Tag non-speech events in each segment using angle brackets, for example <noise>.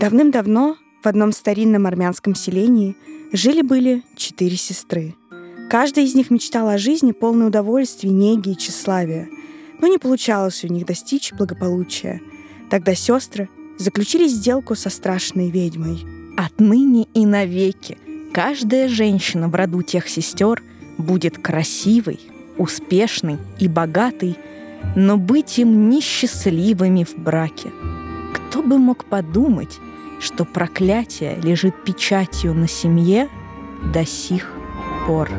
Давным-давно в одном старинном армянском селении жили-были четыре сестры. Каждая из них мечтала о жизни полной удовольствия, неги и тщеславия, но не получалось у них достичь благополучия. Тогда сестры заключили сделку со страшной ведьмой. Отныне и навеки каждая женщина в роду тех сестер будет красивой, успешной и богатой, но быть им несчастливыми в браке. Кто бы мог подумать, что проклятие лежит печатью на семье до сих пор.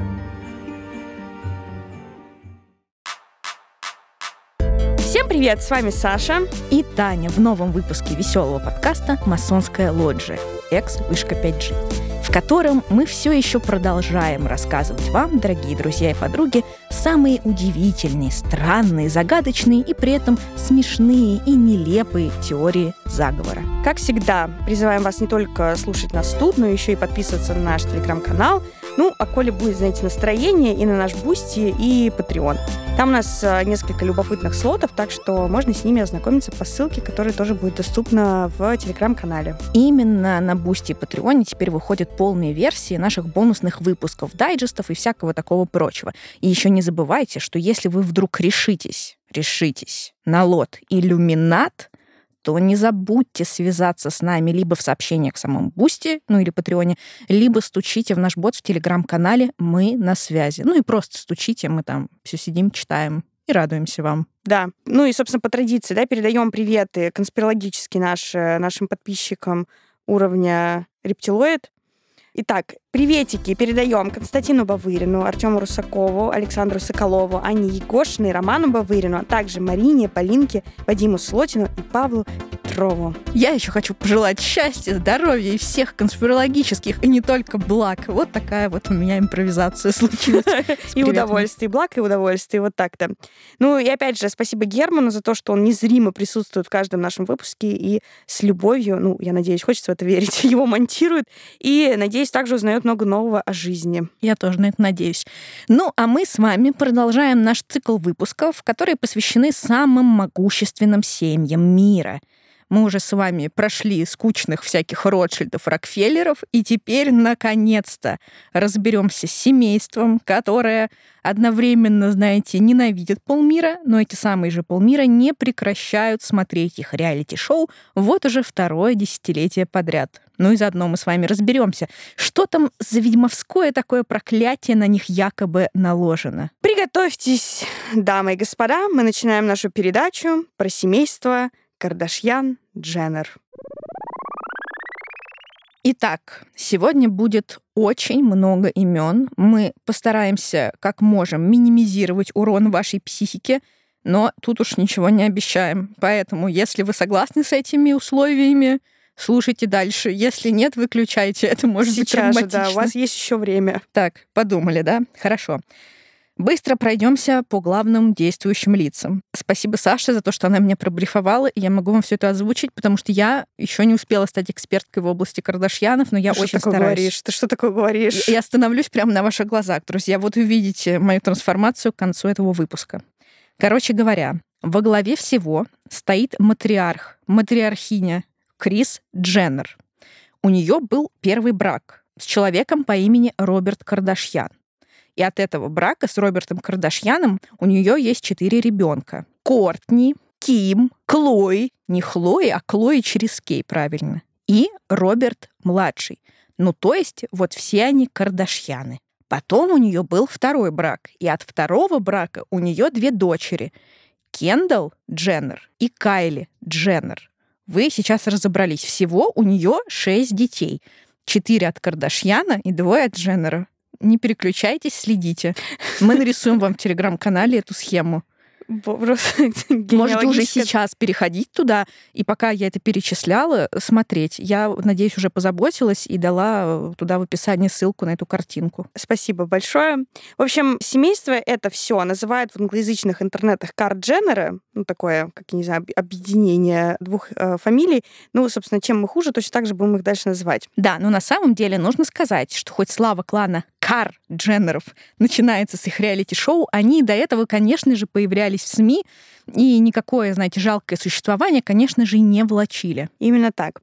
Всем привет, с вами Саша. И Таня в новом выпуске веселого подкаста «Масонская лоджия» экс-вышка 5G в котором мы все еще продолжаем рассказывать вам, дорогие друзья и подруги, самые удивительные, странные, загадочные и при этом смешные и нелепые теории заговора. Как всегда, призываем вас не только слушать нас тут, но еще и подписываться на наш телеграм-канал. Ну, а коли будет, знаете, настроение, и на наш Boosty, и Patreon. Там у нас э, несколько любопытных слотов, так что можно с ними ознакомиться по ссылке, которая тоже будет доступна в телеграм-канале. Именно на Boosty и Патреоне теперь выходят полные версии наших бонусных выпусков, дайджестов и всякого такого прочего. И еще не забывайте, что если вы вдруг решитесь, решитесь на лот иллюминат, то не забудьте связаться с нами либо в сообщениях в самом Boosty, ну или Патреоне, либо стучите в наш бот в Телеграм-канале «Мы на связи». Ну и просто стучите, мы там все сидим, читаем и радуемся вам. Да. Ну и, собственно, по традиции, да, передаем приветы конспирологически наш, нашим подписчикам уровня рептилоид. Итак, приветики передаем Константину Бавырину, Артему Русакову, Александру Соколову, Ане Егошиной, Роману Бавырину, а также Марине, Полинке, Вадиму Слотину и Павлу Петрову. Я еще хочу пожелать счастья, здоровья и всех конспирологических, и не только благ. Вот такая вот у меня импровизация случилась. <laughs> И удовольствие, благ, и удовольствие, вот так-то. Ну и опять же, спасибо Герману за то, что он незримо присутствует в каждом нашем выпуске и с любовью, ну, я надеюсь, хочется в это верить, <laughs> его монтирует. И, надеюсь, также узнает много нового о жизни. Я тоже на это надеюсь. Ну, а мы с вами продолжаем наш цикл выпусков, которые посвящены самым могущественным семьям мира — мы уже с вами прошли скучных всяких Ротшильдов, Рокфеллеров, и теперь, наконец-то, разберемся с семейством, которое одновременно, знаете, ненавидит полмира, но эти самые же полмира не прекращают смотреть их реалити-шоу вот уже второе десятилетие подряд. Ну и заодно мы с вами разберемся, что там за ведьмовское такое проклятие на них якобы наложено. Приготовьтесь, дамы и господа, мы начинаем нашу передачу про семейство Кардашьян Дженнер. Итак, сегодня будет очень много имен. Мы постараемся, как можем, минимизировать урон вашей психике, но тут уж ничего не обещаем. Поэтому, если вы согласны с этими условиями, слушайте дальше. Если нет, выключайте. Это может Сейчас быть травматично. Же, да, у вас есть еще время. Так, подумали, да? Хорошо. Быстро пройдемся по главным действующим лицам. Спасибо Саше за то, что она меня пробрифовала, и я могу вам все это озвучить, потому что я еще не успела стать эксперткой в области Кардашьянов, но я Ты очень что стараюсь. Говоришь? Ты что такое говоришь? Я остановлюсь прямо на ваших глазах, друзья. Вот увидите мою трансформацию к концу этого выпуска. Короче говоря, во главе всего стоит матриарх, матриархиня Крис Дженнер. У нее был первый брак с человеком по имени Роберт Кардашьян. И от этого брака с Робертом Кардашьяном у нее есть четыре ребенка. Кортни, Ким, Клой, не Хлои, а Клои через Кей, правильно. И Роберт младший. Ну, то есть вот все они Кардашьяны. Потом у нее был второй брак, и от второго брака у нее две дочери. Кендалл Дженнер и Кайли Дженнер. Вы сейчас разобрались. Всего у нее шесть детей. Четыре от Кардашьяна и двое от Дженнера не переключайтесь, следите. Мы нарисуем вам в телеграм-канале эту схему. <laughs> Можете уже сейчас переходить туда, и пока я это перечисляла, смотреть. Я, надеюсь, уже позаботилась и дала э, туда в описании ссылку на эту картинку. Спасибо большое. В общем, семейство это все называют в англоязычных интернетах кардженеры, ну, такое, как я не знаю, объединение двух э, фамилий. Ну, собственно, чем мы хуже, точно так же будем их дальше называть. Да, но на самом деле нужно сказать, что хоть слава клана Кар Дженнеров начинается с их реалити-шоу, они до этого, конечно же, появлялись в СМИ, и никакое, знаете, жалкое существование, конечно же, не влачили. Именно так.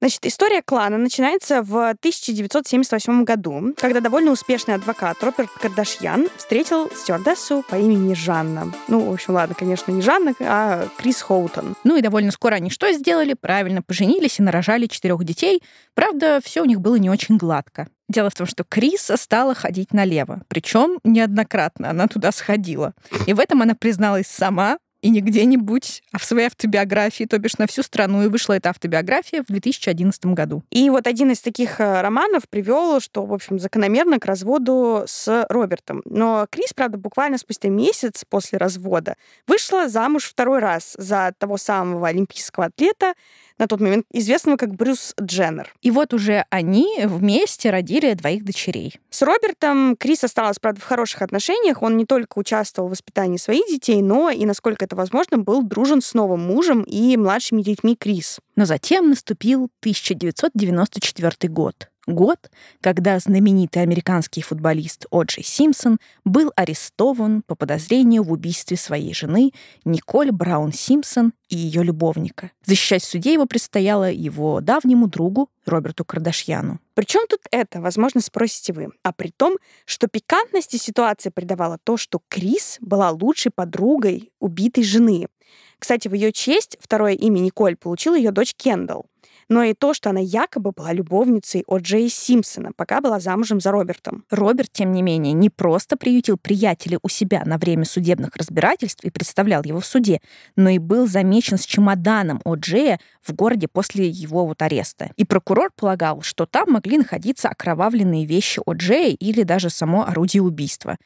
Значит, история клана начинается в 1978 году, когда довольно успешный адвокат Роберт Кардашьян встретил стюардессу по имени Жанна. Ну, в общем, ладно, конечно, не Жанна, а Крис Хоутон. Ну и довольно скоро они что сделали? Правильно поженились и нарожали четырех детей. Правда, все у них было не очень гладко. Дело в том, что Криса стала ходить налево. Причем неоднократно она туда сходила. И в этом она призналась сама, и не где-нибудь, а в своей автобиографии, то бишь на всю страну. И вышла эта автобиография в 2011 году. И вот один из таких э, романов привел, что, в общем, закономерно к разводу с Робертом. Но Крис, правда, буквально спустя месяц после развода вышла замуж второй раз за того самого олимпийского атлета, на тот момент известного как Брюс Дженнер. И вот уже они вместе родили двоих дочерей. С Робертом Крис осталась, правда, в хороших отношениях. Он не только участвовал в воспитании своих детей, но и, насколько это возможно, был дружен с новым мужем и младшими детьми Крис. Но затем наступил 1994 год. Год, когда знаменитый американский футболист О'Джей Симпсон был арестован по подозрению в убийстве своей жены Николь Браун Симпсон и ее любовника. Защищать в суде его предстояло его давнему другу Роберту Кардашьяну. Причем тут это, возможно, спросите вы. А при том, что пикантности ситуации придавало то, что Крис была лучшей подругой убитой жены. Кстати, в ее честь второе имя Николь получила ее дочь Кендалл но и то, что она якобы была любовницей от Джей Симпсона, пока была замужем за Робертом. Роберт, тем не менее, не просто приютил приятеля у себя на время судебных разбирательств и представлял его в суде, но и был замечен с чемоданом от Джея в городе после его вот ареста. И прокурор полагал, что там могли находиться окровавленные вещи от Джея или даже само орудие убийства.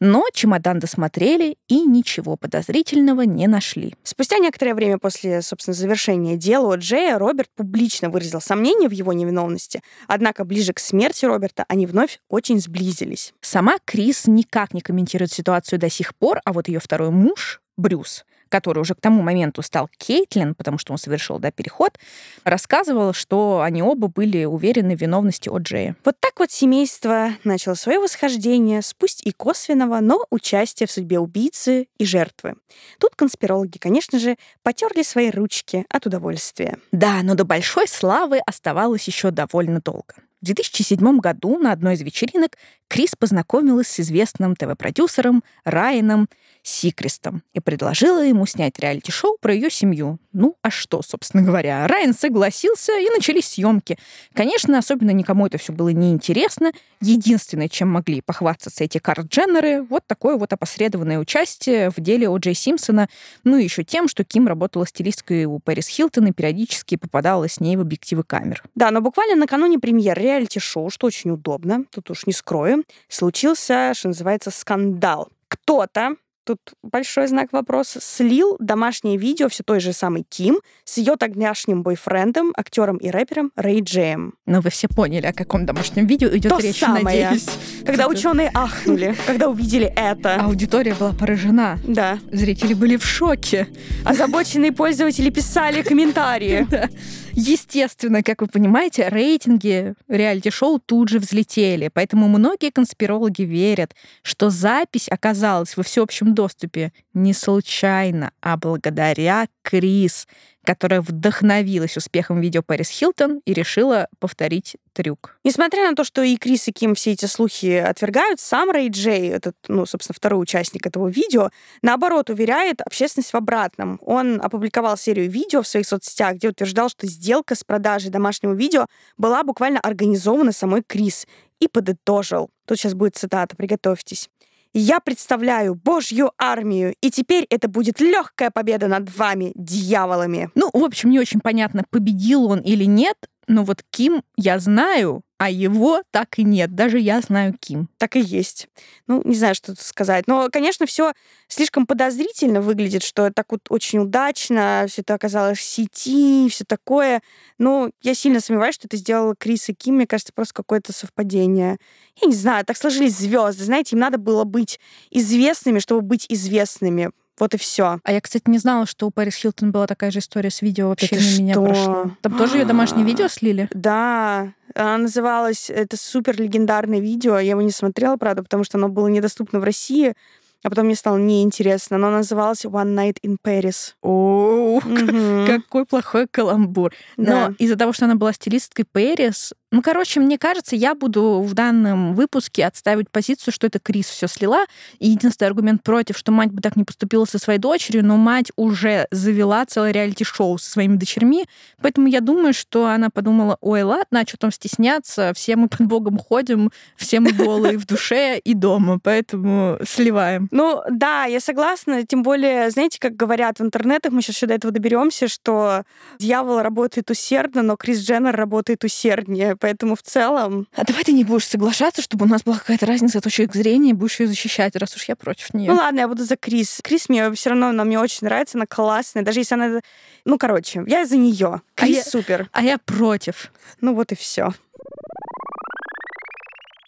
Но чемодан досмотрели и ничего подозрительного не нашли. Спустя некоторое время после, собственно, завершения дела у Джея Роберт публично выразил сомнения в его невиновности, однако ближе к смерти Роберта они вновь очень сблизились. Сама Крис никак не комментирует ситуацию до сих пор, а вот ее второй муж, Брюс, который уже к тому моменту стал Кейтлин, потому что он совершил да, переход, рассказывал, что они оба были уверены в виновности О'Джея. Вот так вот семейство начало свое восхождение пусть и косвенного, но участия в судьбе убийцы и жертвы. Тут конспирологи, конечно же, потерли свои ручки от удовольствия. Да, но до большой славы оставалось еще довольно долго. В 2007 году на одной из вечеринок Крис познакомилась с известным ТВ-продюсером Райаном Сикрестом и предложила ему снять реалити-шоу про ее семью. Ну, а что, собственно говоря? Райан согласился, и начались съемки. Конечно, особенно никому это все было неинтересно. Единственное, чем могли похвастаться эти Карл Дженнеры, вот такое вот опосредованное участие в деле О. Джей Симпсона, ну и еще тем, что Ким работала стилисткой у Пэрис Хилтон и периодически попадала с ней в объективы камер. Да, но буквально накануне премьеры реалити-шоу, что очень удобно, тут уж не скрою, случился, что называется, скандал. Кто-то тут большой знак вопроса, слил домашнее видео все той же самой Ким с ее тогдашним бойфрендом, актером и рэпером Рэй Джеем. Ну, вы все поняли, о каком домашнем видео идет То речь, самое. надеюсь. Когда ученые ахнули, <laughs> когда увидели это. Аудитория была поражена. Да. Зрители были в шоке. Озабоченные пользователи писали комментарии. <laughs> Естественно, как вы понимаете, рейтинги реалити-шоу тут же взлетели, поэтому многие конспирологи верят, что запись оказалась во всеобщем доступе не случайно, а благодаря Крис, которая вдохновилась успехом видео Пэрис Хилтон и решила повторить трюк. Несмотря на то, что и Крис, и Ким все эти слухи отвергают, сам Рэй Джей, этот, ну, собственно, второй участник этого видео, наоборот, уверяет общественность в обратном. Он опубликовал серию видео в своих соцсетях, где утверждал, что сделка с продажей домашнего видео была буквально организована самой Крис и подытожил. Тут сейчас будет цитата, приготовьтесь. Я представляю Божью армию, и теперь это будет легкая победа над вами, дьяволами. Ну, в общем, не очень понятно, победил он или нет, но вот Ким я знаю, а его так и нет. Даже я знаю Ким. Так и есть. Ну, не знаю, что тут сказать. Но, конечно, все слишком подозрительно выглядит, что так вот очень удачно все это оказалось в сети, все такое. Но я сильно сомневаюсь, что это сделала Крис и Ким. Мне кажется, просто какое-то совпадение. Я не знаю, так сложились звезды. Знаете, им надо было быть известными, чтобы быть известными. Вот и все. А я, кстати, не знала, что у Пэрис Хилтон была такая же история с видео вообще Это меня прошло. Там тоже ее домашнее видео слили? Да, она называлась, это супер легендарное видео, я его не смотрела, правда, потому что оно было недоступно в России, а потом мне стало неинтересно. Но называлась One Night in Paris. О, <laughs> Мгм. какой плохой каламбур. Но Да. из-за того, что она была стилисткой Пэрис, ну, короче, мне кажется, я буду в данном выпуске отставить позицию, что это Крис все слила. И единственный аргумент против, что мать бы так не поступила со своей дочерью, но мать уже завела целое реалити-шоу со своими дочерьми, поэтому я думаю, что она подумала, ой, ладно, а что там стесняться, все мы под Богом ходим, все мы голые в душе и дома, поэтому сливаем. Ну да, я согласна. Тем более, знаете, как говорят в интернетах, мы сейчас еще до этого доберемся, что дьявол работает усердно, но Крис Дженнер работает усерднее. Поэтому в целом А давай ты не будешь соглашаться, чтобы у нас была какая-то разница точек зрения, и будешь ее защищать, раз уж я против нее. Ну ладно, я буду за Крис. Крис мне все равно, она мне очень нравится, она классная. Даже если она... Ну, короче, я за нее. А Крис я- супер. А я против. Ну вот и все.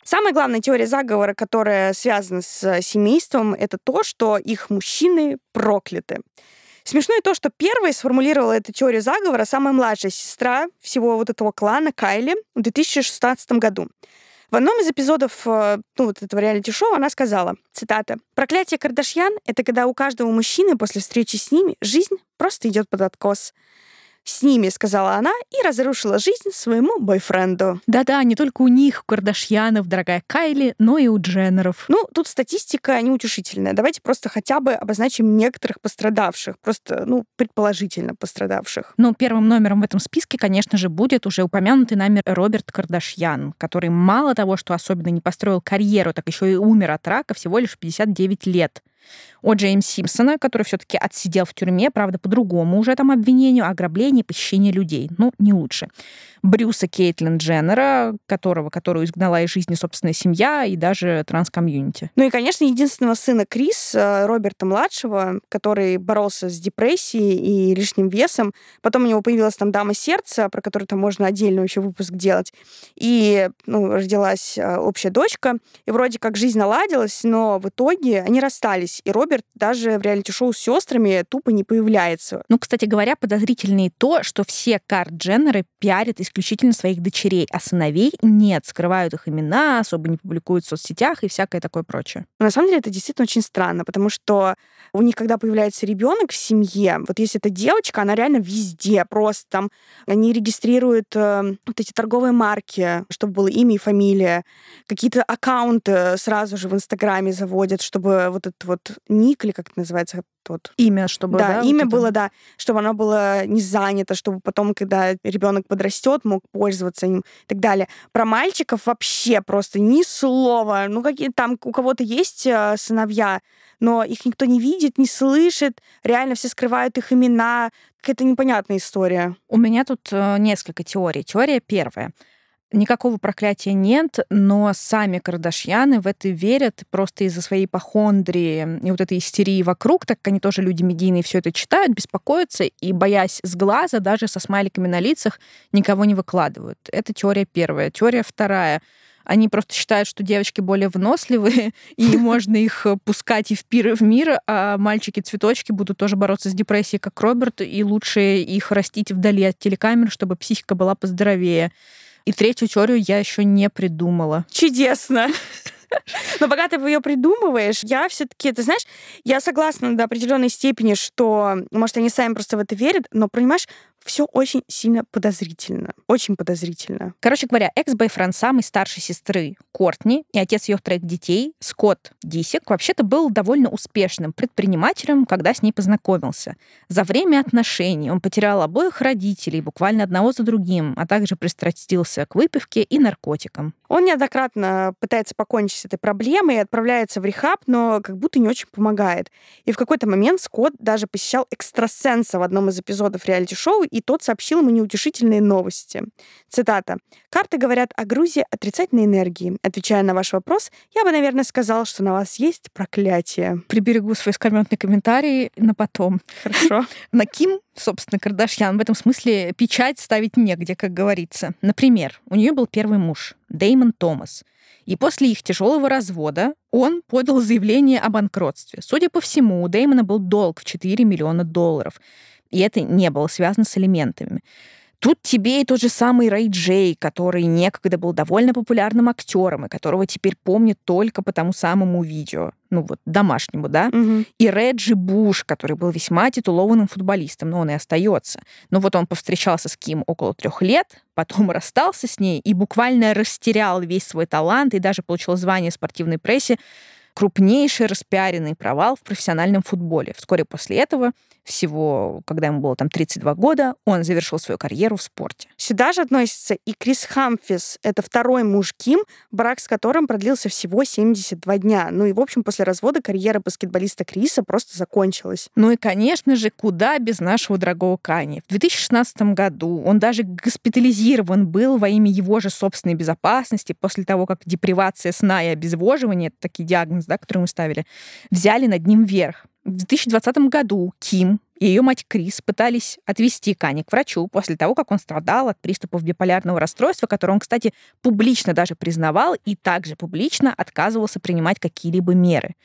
Самая главная теория заговора, которая связана с семейством, это то, что их мужчины прокляты. Смешно и то, что первой сформулировала эту теорию заговора самая младшая сестра всего вот этого клана Кайли в 2016 году. В одном из эпизодов э, ну, вот этого реалити-шоу она сказала, цитата, «Проклятие Кардашьян — это когда у каждого мужчины после встречи с ними жизнь просто идет под откос. С ними, сказала она, и разрушила жизнь своему бойфренду. Да-да, не только у них, у Кардашьянов, дорогая Кайли, но и у Дженнеров. Ну, тут статистика неутешительная. Давайте просто хотя бы обозначим некоторых пострадавших, просто, ну, предположительно пострадавших. Ну, первым номером в этом списке, конечно же, будет уже упомянутый нами Роберт Кардашьян, который мало того, что особенно не построил карьеру, так еще и умер от рака всего лишь в 59 лет. О Джей Симпсона, который все-таки отсидел в тюрьме, правда, по другому уже там обвинению, ограбление, похищение людей. Ну, не лучше. Брюса Кейтлин Дженнера, которого, которую изгнала из жизни собственная семья и даже транс-комьюнити. Ну и, конечно, единственного сына Крис, э, Роберта-младшего, который боролся с депрессией и лишним весом. Потом у него появилась там дама сердца, про которую там можно отдельно еще выпуск делать. И ну, родилась э, общая дочка. И вроде как жизнь наладилась, но в итоге они расстались. И Роберт даже в реалити-шоу с сестрами тупо не появляется. Ну, кстати говоря, подозрительно и то, что все Карт Дженнеры пиарят исключительно своих дочерей, а сыновей нет, скрывают их имена, особо не публикуют в соцсетях и всякое такое прочее. Но на самом деле это действительно очень странно, потому что у них, когда появляется ребенок в семье, вот если это девочка, она реально везде, просто там они регистрируют э, вот эти торговые марки, чтобы было имя и фамилия, какие-то аккаунты сразу же в Инстаграме заводят, чтобы вот этот вот ник, или как это называется, тот Имя, чтобы... да, вот имя это. было, да, чтобы оно было не занято, чтобы потом, когда ребенок подрастет, мог пользоваться им и так далее. Про мальчиков вообще просто ни слова. Ну, какие там у кого-то есть э, сыновья, но их никто не видит, не слышит. Реально все скрывают их имена. Какая-то непонятная история. У меня тут э, несколько теорий. Теория первая. Никакого проклятия нет, но сами Кардашьяны в это верят просто из-за своей ипохондрии и вот этой истерии вокруг, так как они тоже люди медийные, все это читают, беспокоятся и, боясь с глаза, даже со смайликами на лицах, никого не выкладывают. Это теория первая. Теория вторая. Они просто считают, что девочки более выносливые, <laughs> и можно их пускать и в пир, в мир, а мальчики-цветочки будут тоже бороться с депрессией, как Роберт, и лучше их растить вдали от телекамер, чтобы психика была поздоровее. И третью теорию я еще не придумала. Чудесно. <laughs> Но пока ты ее придумываешь, я все-таки, ты знаешь, я согласна до определенной степени, что, может, они сами просто в это верят, но, понимаешь, все очень сильно подозрительно. Очень подозрительно. Короче говоря, экс-бойфренд самой старшей сестры Кортни и отец ее троих детей, Скотт Дисик, вообще-то был довольно успешным предпринимателем, когда с ней познакомился. За время отношений он потерял обоих родителей, буквально одного за другим, а также пристрастился к выпивке и наркотикам. Он неоднократно пытается покончить с этой проблемой и отправляется в рехаб, но как будто не очень помогает. И в какой-то момент Скотт даже посещал экстрасенса в одном из эпизодов реалити-шоу, и тот сообщил ему неутешительные новости. Цитата. «Карты говорят о грузе отрицательной энергии. Отвечая на ваш вопрос, я бы, наверное, сказал, что на вас есть проклятие». Приберегу свой скорбный комментарий на потом. Хорошо. <laughs> На Ким, собственно, Кардашьян в этом смысле печать ставить негде, как говорится. Например, у нее был первый муж, Деймон Томас. И после их тяжелого развода он подал заявление о банкротстве. Судя по всему, у Деймона был долг в 4 миллиона долларов. И это не было связано с алиментами. Тут тебе и тот же самый Рэй Джей, который некогда был довольно популярным актером, и которого теперь помнят только по тому самому видео, ну вот домашнему, да, Мгм. и Реджи Буш, который был весьма титулованным футболистом, но он и остается. Но вот он повстречался с Ким около трех лет, потом <laughs> расстался с ней и буквально растерял весь свой талант и даже получил звание в спортивной прессе крупнейший распиаренный провал в профессиональном футболе. Вскоре после этого, всего, когда ему было там 32 года, он завершил свою карьеру в спорте. Сюда же относится и Крис Хамфис. Это второй муж Ким, брак с которым продлился всего 72 дня. Ну и, в общем, после развода карьера баскетболиста Криса просто закончилась. Ну и, конечно же, куда без нашего дорогого Кани. В 2016 году он даже госпитализирован был во имя его же собственной безопасности после того, как депривация сна и обезвоживание, это такие диагнозы, да, которые мы ставили, взяли над ним верх. В 2020 году Ким и ее мать Крис пытались отвести Кани к врачу после того, как он страдал от приступов биполярного расстройства, которое он, кстати, публично даже признавал и также публично отказывался принимать какие-либо меры.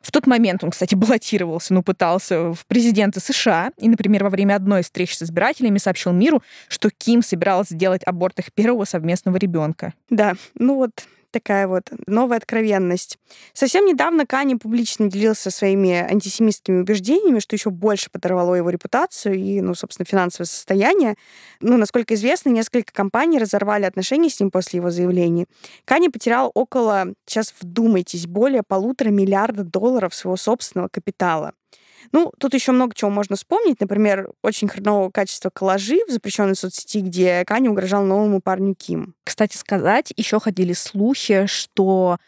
В тот момент он, кстати, <laughs> баллотировался, ну, пытался в президенты США. И, например, во время одной из встреч с избирателями сообщил миру, что Ким собиралась сделать аборт их первого совместного ребенка. Да, ну вот такая вот новая откровенность. Совсем недавно Кани публично делился своими антисемитскими убеждениями, что еще больше подорвало его репутацию и, ну, собственно, финансовое состояние. Ну, насколько известно, несколько компаний разорвали отношения с ним после его заявлений. Кани потерял около, сейчас вдумайтесь, более полутора миллиарда долларов своего собственного капитала. Ну, тут еще много чего можно вспомнить. Например, очень хренового качества коллажи в запрещенной соцсети, где Кани угрожал новому парню Ким. Кстати сказать, еще ходили слухи, что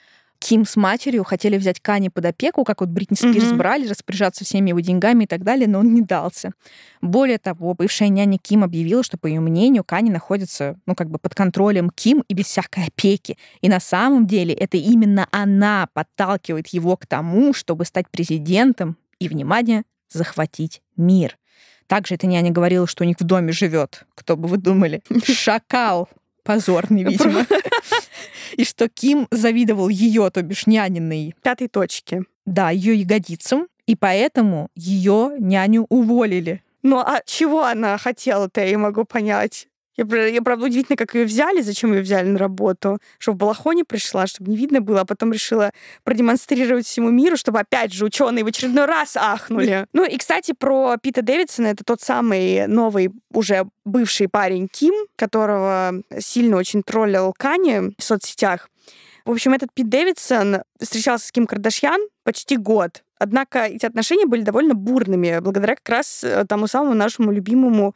Ким с матерью хотели взять Кани под опеку, как вот Бритни Спирс Мгм. брали, распоряжаться всеми его деньгами и так далее, но он не дался. Более того, бывшая няня Ким объявила, что, по ее мнению, Кани находится, ну, как бы под контролем Ким и без всякой опеки. И на самом деле это именно она подталкивает его к тому, чтобы стать президентом и, внимание, захватить мир. Также эта няня говорила, что у них в доме живет, кто бы вы думали, <laughs> шакал позорный, видимо. И что Ким завидовал ее, то бишь няниной, Пятой точки. да, ее ягодицам, и поэтому ее няню уволили. Ну, а чего она хотела-то, я могу понять. Я, я, правда, удивительно, как ее взяли, зачем ее взяли на работу. Чтобы в балахоне пришла, чтобы не видно было, а потом решила продемонстрировать всему миру, чтобы опять же ученые в очередной раз ахнули. <laughs> Ну и, кстати, про Пита Дэвидсона, это тот самый новый уже бывший парень Ким, которого сильно очень троллил Кани в соцсетях. В общем, этот Пит Дэвидсон встречался с Ким Кардашьян почти год. Однако эти отношения были довольно бурными, благодаря как раз э, тому самому нашему любимому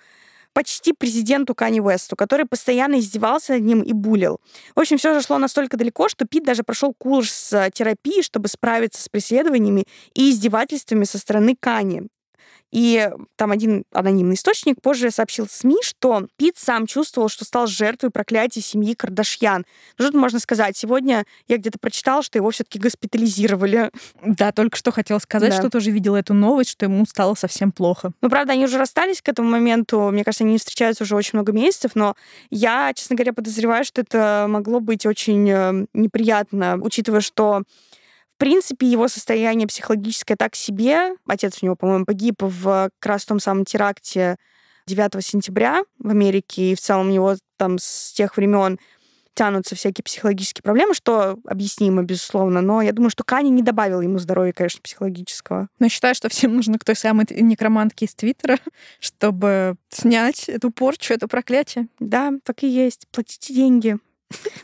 почти президенту Кани Уэсту, который постоянно издевался над ним и булил. В общем, все зашло настолько далеко, что Пит даже прошел курс э, терапии, чтобы справиться с преследованиями и издевательствами со стороны Кани. И там один анонимный источник позже сообщил СМИ, что Пит сам чувствовал, что стал жертвой проклятия семьи Кардашьян. Ну, что можно сказать? Сегодня я где-то прочитала, что его все-таки госпитализировали. Да, только что хотела сказать, Да. что тоже видела эту новость, что ему стало совсем плохо. Ну, правда, они уже расстались к этому моменту. Мне кажется, они не встречаются уже очень много месяцев, но я, честно говоря, подозреваю, что это могло быть очень э, неприятно, учитывая, что принципе, его состояние психологическое так себе. Отец у него, по-моему, погиб в как раз том самом теракте 9 сентября в Америке, и в целом у него там с тех времен тянутся всякие психологические проблемы, что объяснимо, безусловно, но я думаю, что Кани не добавил ему здоровья, конечно, психологического. Но считаю, что всем нужно к той самой некромантке из Твиттера, чтобы снять эту порчу, это проклятие. Да, так и есть. Платите деньги.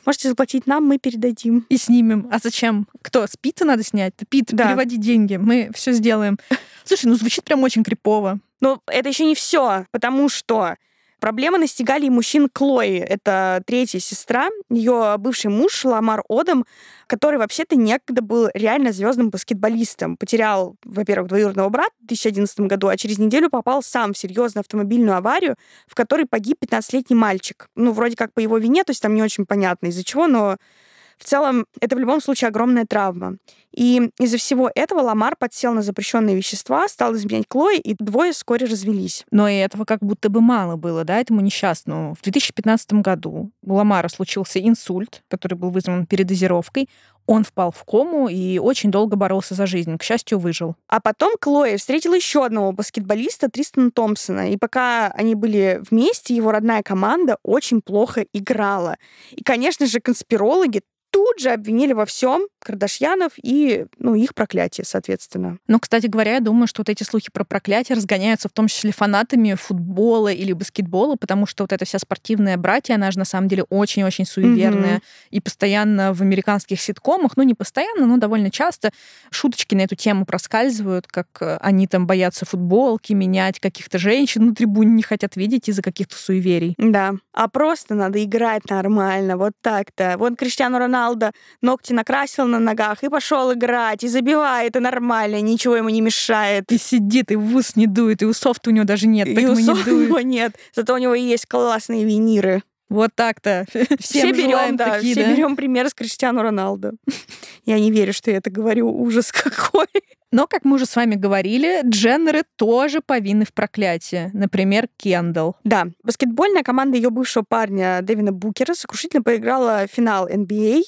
Можете заплатить нам, мы передадим. И снимем. А зачем? Кто? С Пита надо снять? Пит, Да. переводи деньги, мы все сделаем. <laughs> Слушай, ну звучит прям очень крипово. Но это еще не все, потому что проблемы настигали и мужчин Клои. Это третья сестра. Ее бывший муж Ламар Одам, который вообще-то некогда был реально звездным баскетболистом. Потерял, во-первых, двоюродного брата в 2011 году, а через неделю попал сам в серьезную автомобильную аварию, в которой погиб 15-летний мальчик. Ну, вроде как по его вине, то есть там не очень понятно из-за чего, но в целом это в любом случае огромная травма. И из-за всего этого Ламар подсел на запрещенные вещества, стал изменять Клои, и двое вскоре развелись. Но и этого как будто бы мало было, да, этому несчастному. В 2015 году у Ламара случился инсульт, который был вызван передозировкой. Он впал в кому и очень долго боролся за жизнь. К счастью, выжил. А потом Клои встретила еще одного баскетболиста, Тристана Томпсона. И пока они были вместе, его родная команда очень плохо играла. И, конечно же, конспирологи тут же обвинили во всем Кардашьянов и ну, их проклятие, соответственно. Ну, кстати говоря, я думаю, что вот эти слухи про проклятие разгоняются в том числе фанатами футбола или баскетбола, потому что вот эта вся спортивная братья, она же на самом деле очень-очень суеверная. Mm-hmm. И постоянно в американских ситкомах, ну не постоянно, но довольно часто шуточки на эту тему проскальзывают, как э, они там боятся футболки менять, каких-то женщин на трибуне не хотят видеть из-за каких-то суеверий. Да, а просто надо играть нормально, вот так-то. Вот Криштиану Роналдо ногти накрасил на ногах и пошел играть, и забивает, и нормально, ничего ему не мешает. И сидит, и в ус не дует, и усов-то у него даже нет, и усов не дует. у него нет, зато у него есть классные виниры. Вот так-то. <laughs> Все берем, да, такие, все да? берем пример с Криштиану Роналдо. <laughs> Я не верю, что я это говорю. Ужас <laughs> какой. Но, как мы уже с вами говорили, Дженнеры тоже повинны в проклятии. Например, Кендалл. Да, баскетбольная команда ее бывшего парня Дэвина Букера сокрушительно проиграла финал NBA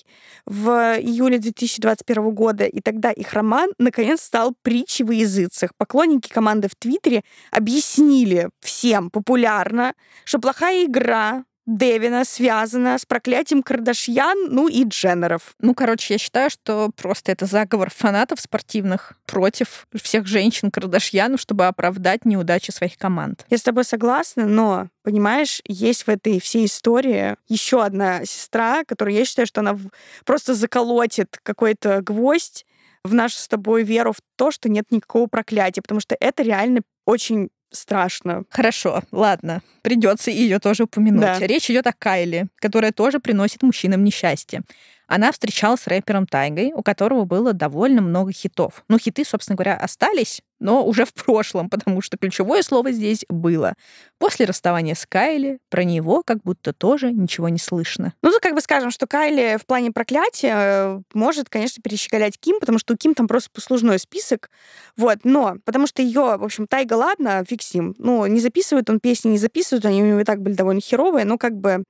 в июле 2021 года, и тогда их роман наконец стал притчей во языцах. Поклонники команды в Твиттере объяснили всем популярно, что плохая игра, Дэвина связана с проклятием Кардашьян, ну и Дженнеров. Ну, короче, я считаю, что просто это заговор фанатов спортивных против всех женщин Кардашьянов, чтобы оправдать неудачи своих команд. Я с тобой согласна, но, понимаешь, есть в этой всей истории еще одна сестра, которая, я считаю, что она просто заколотит какой-то гвоздь в нашу с тобой веру в то, что нет никакого проклятия, потому что это реально очень страшно. Хорошо, ладно, придется ее тоже упомянуть. Да. Речь идет о Кайле, которая тоже приносит мужчинам несчастье она встречалась с рэпером Тайгой, у которого было довольно много хитов. Ну, хиты, собственно говоря, остались, но уже в прошлом, потому что ключевое слово здесь было. После расставания с Кайли про него как будто тоже ничего не слышно. Ну, тут как бы скажем, что Кайли в плане проклятия э, может, конечно, перещеголять Ким, потому что у Ким там просто послужной список. Вот, но потому что ее, в общем, Тайга, ладно, ним. Ну, не записывает он песни, не записывают, они у него и так были довольно херовые, но как бы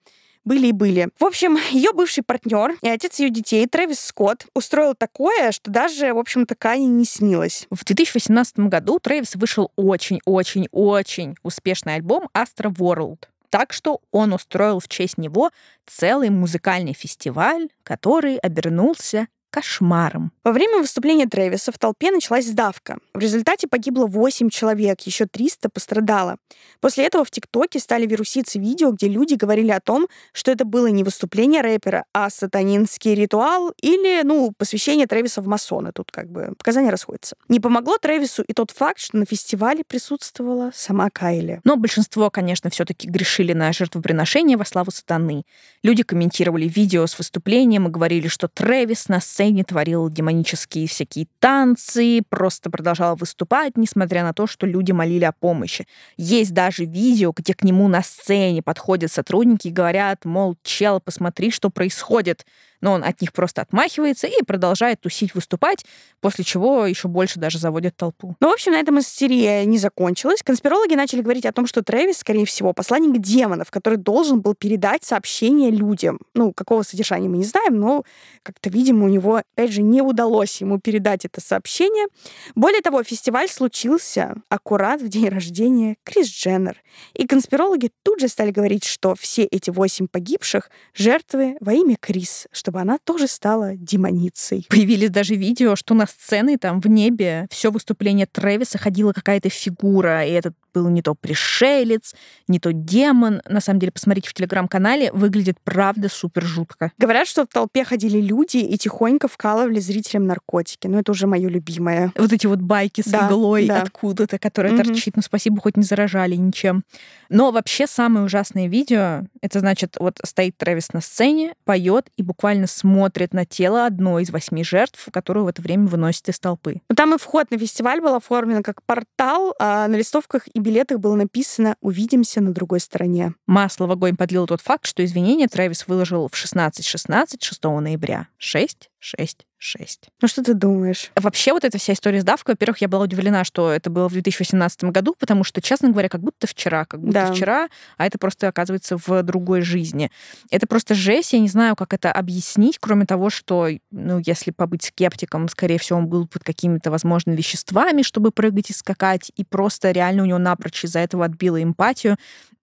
были и были. В общем, <laughs> ее бывший партнер и отец ее детей, Трэвис Скотт, устроил такое, что даже, в общем-то, Кане не снилось. В 2018 году Трэвис вышел очень-очень-очень успешный альбом Astra World. Так что он устроил в честь него целый музыкальный фестиваль, который обернулся кошмаром. Во время выступления Трэвиса в толпе началась сдавка. В результате погибло 8 человек, еще 300 пострадало. После этого в ТикТоке стали вируситься видео, где люди говорили о том, что это было не выступление рэпера, а сатанинский ритуал или, ну, посвящение Трэвиса в масоны. Тут как бы показания расходятся. Не помогло Трэвису и тот факт, что на фестивале присутствовала сама Кайли. Но большинство, конечно, все таки грешили на жертвоприношение во славу сатаны. Люди комментировали видео с выступлением и говорили, что Трэвис на сцене творил демонические всякие танцы, просто продолжал выступать, несмотря на то, что люди молили о помощи. Есть даже видео, где к нему на сцене подходят сотрудники и говорят, мол, чел, посмотри, что происходит но он от них просто отмахивается и продолжает тусить, выступать, после чего еще больше даже заводит толпу. Ну, в общем, на этом истерия не закончилась. Конспирологи начали говорить о том, что Трэвис, скорее всего, посланник демонов, который должен был передать сообщение людям. Ну, какого содержания мы не знаем, но как-то, видимо, у него, опять же, не удалось ему передать это сообщение. Более того, фестиваль случился аккурат в день рождения Крис Дженнер. И конспирологи тут же стали говорить, что все эти восемь погибших — жертвы во имя Крис, что чтобы она тоже стала демоницей. Появились даже видео, что на сцене там в небе все выступление Трэвиса ходила какая-то фигура, и этот был не то пришелец, не то демон. На самом деле, посмотрите в телеграм-канале, выглядит правда супер жутко. Говорят, что в толпе ходили люди и тихонько вкалывали зрителям наркотики. Но это уже мое любимое. Вот эти вот байки с да, иглой да. откуда-то, которая mm-hmm. торчит. Ну, спасибо, хоть не заражали ничем. Но вообще самое ужасное видео, это значит, вот стоит Трэвис на сцене, поет и буквально смотрит на тело одной из восьми жертв, которую в это время выносит из толпы. Ну, там и вход на фестиваль был оформлен как портал, а на листовках и билетах было написано «Увидимся на другой стороне». Масло в огонь подлил тот факт, что извинения Трэвис выложил в 16.16 6 ноября. 6 6, 6. Ну что ты думаешь? Вообще вот эта вся история с давкой, во-первых, я была удивлена, что это было в 2018 году, потому что, честно говоря, как будто вчера, как будто Да. вчера, а это просто оказывается в другой жизни. Это просто жесть, я не знаю, как это объяснить, кроме того, что, ну, если побыть скептиком, скорее всего, он был под какими-то, возможно, веществами, чтобы прыгать и скакать, и просто реально у него напрочь из-за этого отбило эмпатию,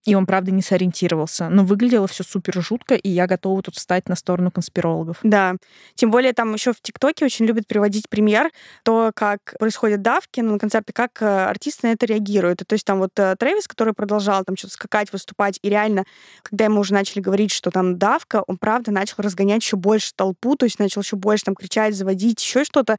и он, правда, не сориентировался. Но выглядело все супер жутко, и я готова тут встать на сторону конспирологов. Да. Тем более там еще в ТикТоке очень любят приводить пример, то, как происходят давки на концерты, как э, артисты на это реагируют. И То есть там вот э, Трэвис, который продолжал там что-то скакать, выступать, и реально, когда ему уже начали говорить, что там давка, он правда начал разгонять еще больше толпу, то есть начал еще больше там кричать, заводить, еще что-то.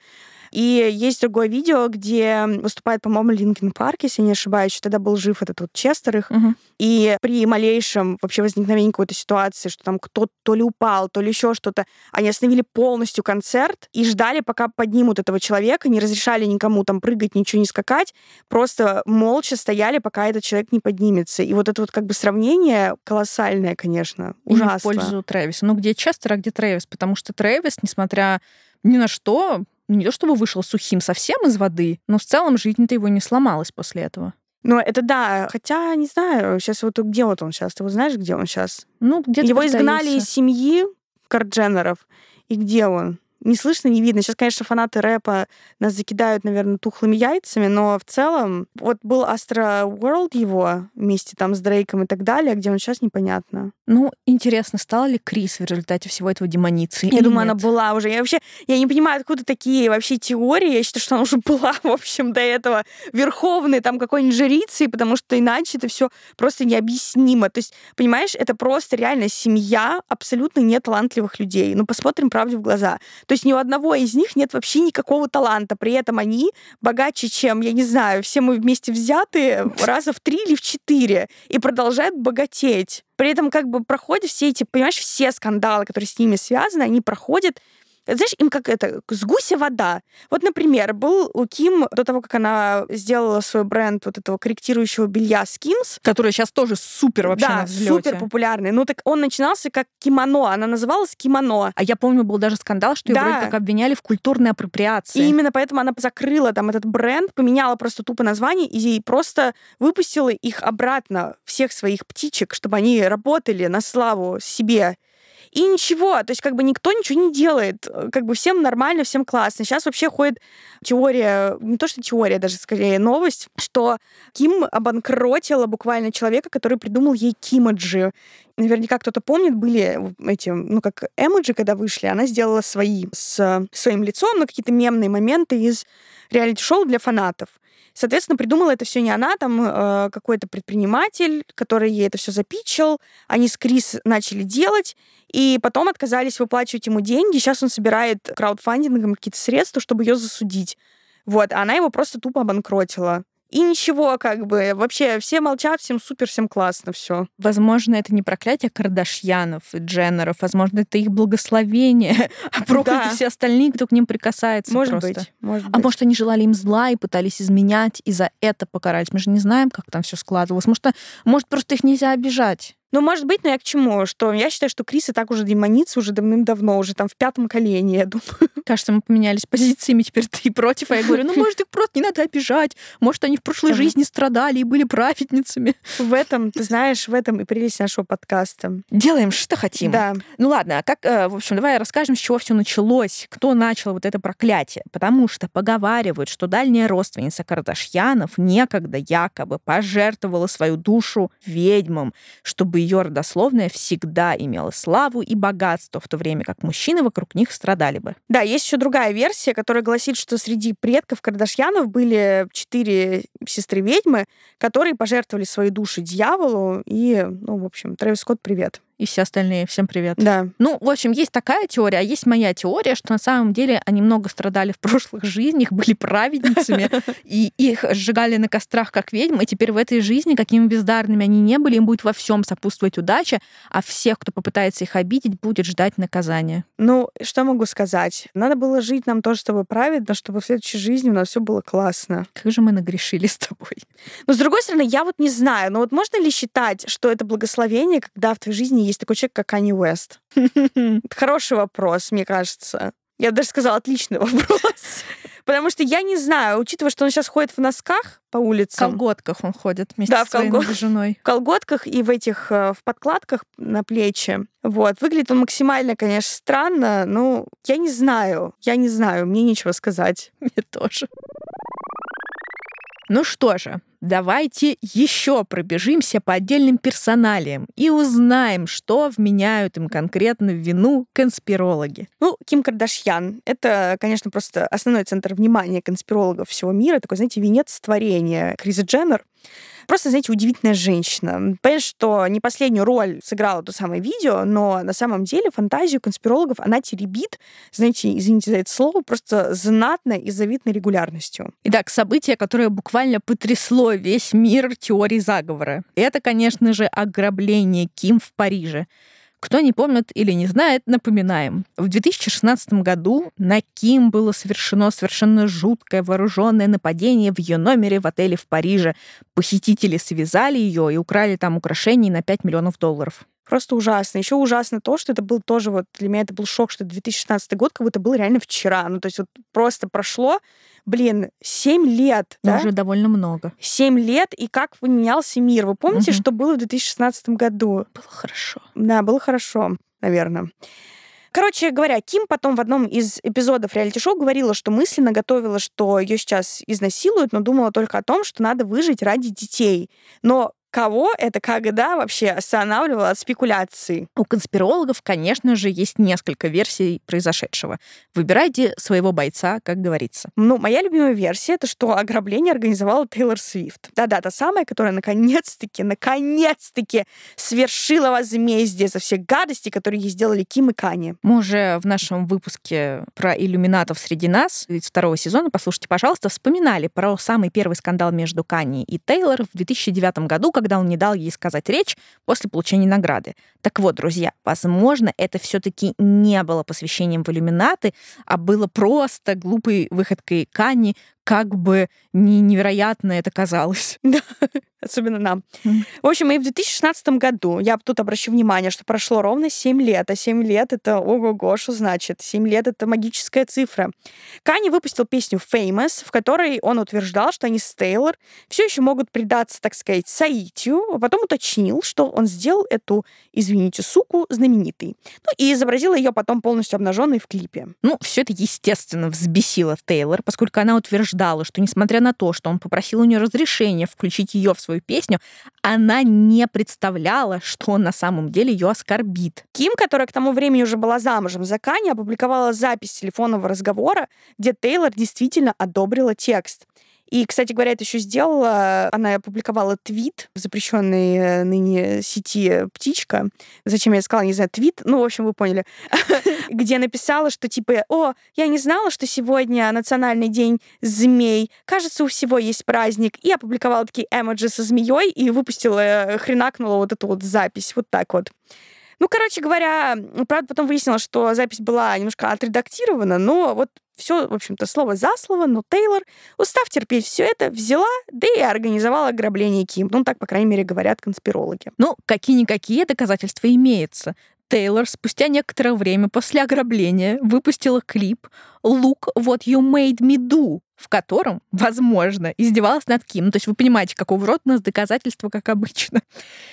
И есть другое видео, где выступает, по-моему, Линкен Парк, если не ошибаюсь, тогда был жив этот вот Честер их, Мгм. и при малейшем вообще возникновении какой-то ситуации, что там кто-то то ли упал, то ли еще что-то, они остановили полностью концерт и ждали, пока поднимут этого человека, не разрешали никому там прыгать, ничего не скакать, просто молча стояли, пока этот человек не поднимется. И вот это вот как бы сравнение колоссальное, конечно, И не в ужасно. пользу Трэвиса. Ну, где Честер, а где Трэвис? Потому что Трэвис, несмотря ни на что, не то чтобы вышел сухим совсем из воды, но в целом жизнь-то его не сломалась после этого. Ну, это да, хотя, не знаю, сейчас вот где вот он сейчас, ты вот знаешь, где он сейчас? Ну, где-то Его изгнали из семьи Кардженеров, и где он? Не слышно, не видно. Сейчас, конечно, фанаты рэпа нас закидают, наверное, тухлыми яйцами, но в целом вот был Astro World его вместе там с Дрейком и так далее, где он сейчас непонятно. Ну, интересно, стала ли Крис в результате всего этого демоницей? Я думаю, она нет? была уже. Я вообще я не понимаю, откуда такие вообще теории. Я считаю, что она уже <laughs> была, в общем, до этого верховной там какой-нибудь жрицей, потому что иначе это все просто необъяснимо. То есть, понимаешь, это просто реально семья абсолютно неталантливых людей. Ну, посмотрим правде в глаза. То есть ни у одного из них нет вообще никакого таланта. При этом они богаче, чем, я не знаю, все мы вместе взятые <laughs> раза в три или в четыре и продолжают богатеть. При этом как бы проходят все эти, понимаешь, все скандалы, которые с ними связаны, они проходят знаешь, им как это, с гуся вода. Вот, например, был у Ким до того, как она сделала свой бренд вот этого корректирующего белья Skims, Который сейчас тоже супер вообще на да, взлете. супер популярный. Ну так он начинался как кимоно, она называлась кимоно. А я помню, был даже скандал, что ее Да. вроде как обвиняли в культурной апроприации. И именно поэтому она закрыла там этот бренд, поменяла просто тупо название и просто выпустила их обратно, всех своих птичек, чтобы они работали на славу себе. И ничего, то есть как бы никто ничего не делает, как бы всем нормально, всем классно. Сейчас вообще ходит теория, не то что теория, даже скорее новость, что Ким обанкротила буквально человека, который придумал ей кимаджи. Наверняка кто-то помнит, были эти, ну, как эмоджи, когда вышли, она сделала свои с своим лицом, на какие-то мемные моменты из реалити-шоу для фанатов. Соответственно, придумала это все не она, там э, какой-то предприниматель, который ей это все запичил. Они с Крис начали делать, и потом отказались выплачивать ему деньги. Сейчас он собирает краудфандингом какие-то средства, чтобы ее засудить. Вот, а она его просто тупо обанкротила. И ничего, как бы, вообще все молчат, всем супер, всем классно, все. Возможно, это не проклятие Кардашьянов и Дженнеров, возможно, это их благословение, <laughs> а прокляты Да. все остальные, кто к ним прикасается Может просто. быть, может А быть. может, они желали им зла и пытались изменять, и за это покарать? Мы же не знаем, как там все складывалось. Может, а- может, просто их нельзя обижать. Ну, может быть, но я к чему? Что я считаю, что Крис и так уже демоница уже давным-давно, уже там в пятом колене, я думаю. Кажется, мы поменялись позициями, теперь ты против, а я говорю, ну, может, их просто не надо обижать. Может, они в прошлой жизни страдали и были праведницами. В этом, ты знаешь, в этом и прелесть нашего подкаста. Делаем, что хотим. Да. Ну ладно, а как, э, в общем, давай расскажем, с чего все началось, кто начал вот это проклятие. Потому что поговаривают, что дальняя родственница Кардашьянов некогда якобы пожертвовала свою душу ведьмам, чтобы ее родословная всегда имела славу и богатство, в то время как мужчины вокруг них страдали бы. Да, есть еще другая версия, которая гласит, что среди предков Кардашьянов были четыре сестры-ведьмы, которые пожертвовали свои души дьяволу. И, ну, в общем, Трэвис Скотт, привет. И все остальные, всем привет. Да. Ну, в общем, есть такая теория, а есть моя теория, что на самом деле они много страдали в прошлых жизнях, были праведницами, <laughs> и их сжигали на кострах как ведьм, и теперь в этой жизни, какими бездарными они не были, им будет во всем сопутствовать удача, а всех, кто попытается их обидеть, будет ждать наказания. Ну, что могу сказать? Надо было жить нам тоже с тобой праведно, чтобы в следующей жизни у нас все было классно. Как же мы нагрешили с тобой. Но, с другой стороны, я вот не знаю, но вот можно ли считать, что это благословение, когда в твоей жизни есть такой человек, как Кани Уэст? <laughs> Хороший вопрос, мне кажется. Я даже сказала, отличный <laughs> вопрос. Потому что я не знаю, учитывая, что он сейчас ходит в носках по В улицам, колготках он ходит вместе Да, с в своей колгот- женой. <laughs> в колготках и в этих э, в подкладках на плечи. Вот. Выглядит он максимально, конечно, странно. Ну, я не знаю. Я не знаю. Мне нечего сказать. Мне тоже. Ну что же, давайте еще пробежимся по отдельным персоналиям и узнаем, что вменяют им конкретно вину конспирологи. Ну, Ким Кардашьян — это, конечно, просто основной центр внимания конспирологов всего мира. Такой, знаете, венец творения Криса Дженнер. Просто, знаете, удивительная женщина. Понятно, что не последнюю роль сыграла то самое видео, но на самом деле фантазию конспирологов она теребит, знаете, извините за это слово, просто знатно и завидной регулярностью. Итак, событие, которое буквально потрясло весь мир теории заговора. Это, конечно же, ограбление Ким в Париже. Кто не помнит или не знает, напоминаем. В 2016 году на Ким было совершено совершенно жуткое вооруженное нападение в ее номере в отеле в Париже. Похитители связали ее и украли там украшений на 5 миллионов долларов. Просто ужасно. Еще ужасно то, что это был тоже вот для меня это был шок, что 2016 год как будто был реально вчера. Ну, то есть вот просто прошло, блин, 7 лет, Но да? уже довольно много. 7 лет, и как поменялся мир. Вы помните, Мгм. что было в 2016 году? Было хорошо. Да, было хорошо, наверное. Короче говоря, Ким потом в одном из эпизодов реалити-шоу говорила, что мысленно готовила, что ее сейчас изнасилуют, но думала только о том, что надо выжить ради детей. Но кого это когда вообще останавливало от спекуляций? У конспирологов, конечно же, есть несколько версий произошедшего. Выбирайте своего бойца, как говорится. Ну, моя любимая версия это что ограбление организовала Тейлор Свифт. Да-да, та самая, которая наконец-таки, наконец-таки свершила возмездие за все гадости, которые ей сделали Ким и Кани. Мы уже в нашем выпуске про иллюминатов среди нас из второго сезона, послушайте, пожалуйста, вспоминали про самый первый скандал между Канни и Тейлор в 2009 году, когда он не дал ей сказать речь после получения награды. Так вот, друзья, возможно, это все-таки не было посвящением в иллюминаты, а было просто глупой выходкой Канни, как бы не невероятно это казалось. <laughs> Особенно нам. В общем, и в 2016 году, я тут обращу внимание, что прошло ровно 7 лет, а 7 лет — это ого-го, что значит? 7 лет — это магическая цифра. Кани выпустил песню «Famous», в которой он утверждал, что они с Тейлор все еще могут предаться, так сказать, соитию, а потом уточнил, что он сделал эту, извините, суку знаменитой. Ну и изобразил ее потом полностью обнаженной в клипе. Ну, все это, естественно, взбесило Тейлор, поскольку она утверждала, что, несмотря на то, что он попросил у нее разрешения включить ее в свою песню, она не представляла, что он на самом деле ее оскорбит. Ким, которая к тому времени уже была замужем за Кани, опубликовала запись телефонного разговора, где Тейлор действительно одобрила текст. И, кстати говоря, это еще сделала, она опубликовала твит в запрещенной э, ныне сети «Птичка». Зачем я сказала, не знаю, твит, ну, в общем, вы поняли, <laughs> где написала, что типа, о, я не знала, что сегодня национальный день змей, кажется, у всего есть праздник. И опубликовала такие эмоджи со змеей и выпустила, э, хренакнула вот эту вот запись, вот так вот. Ну, короче говоря, правда, потом выяснилось, что запись была немножко отредактирована, но вот все, в общем-то, слово за слово, но Тейлор, устав терпеть все это, взяла, да и организовала ограбление Ким. Ну, так, по крайней мере, говорят конспирологи. Ну, какие-никакие доказательства имеются. Тейлор спустя некоторое время после ограбления выпустила клип «Look what you made me do», в котором, возможно, издевалась над Ким. Ну, то есть вы понимаете, какого рода у нас доказательства, как обычно.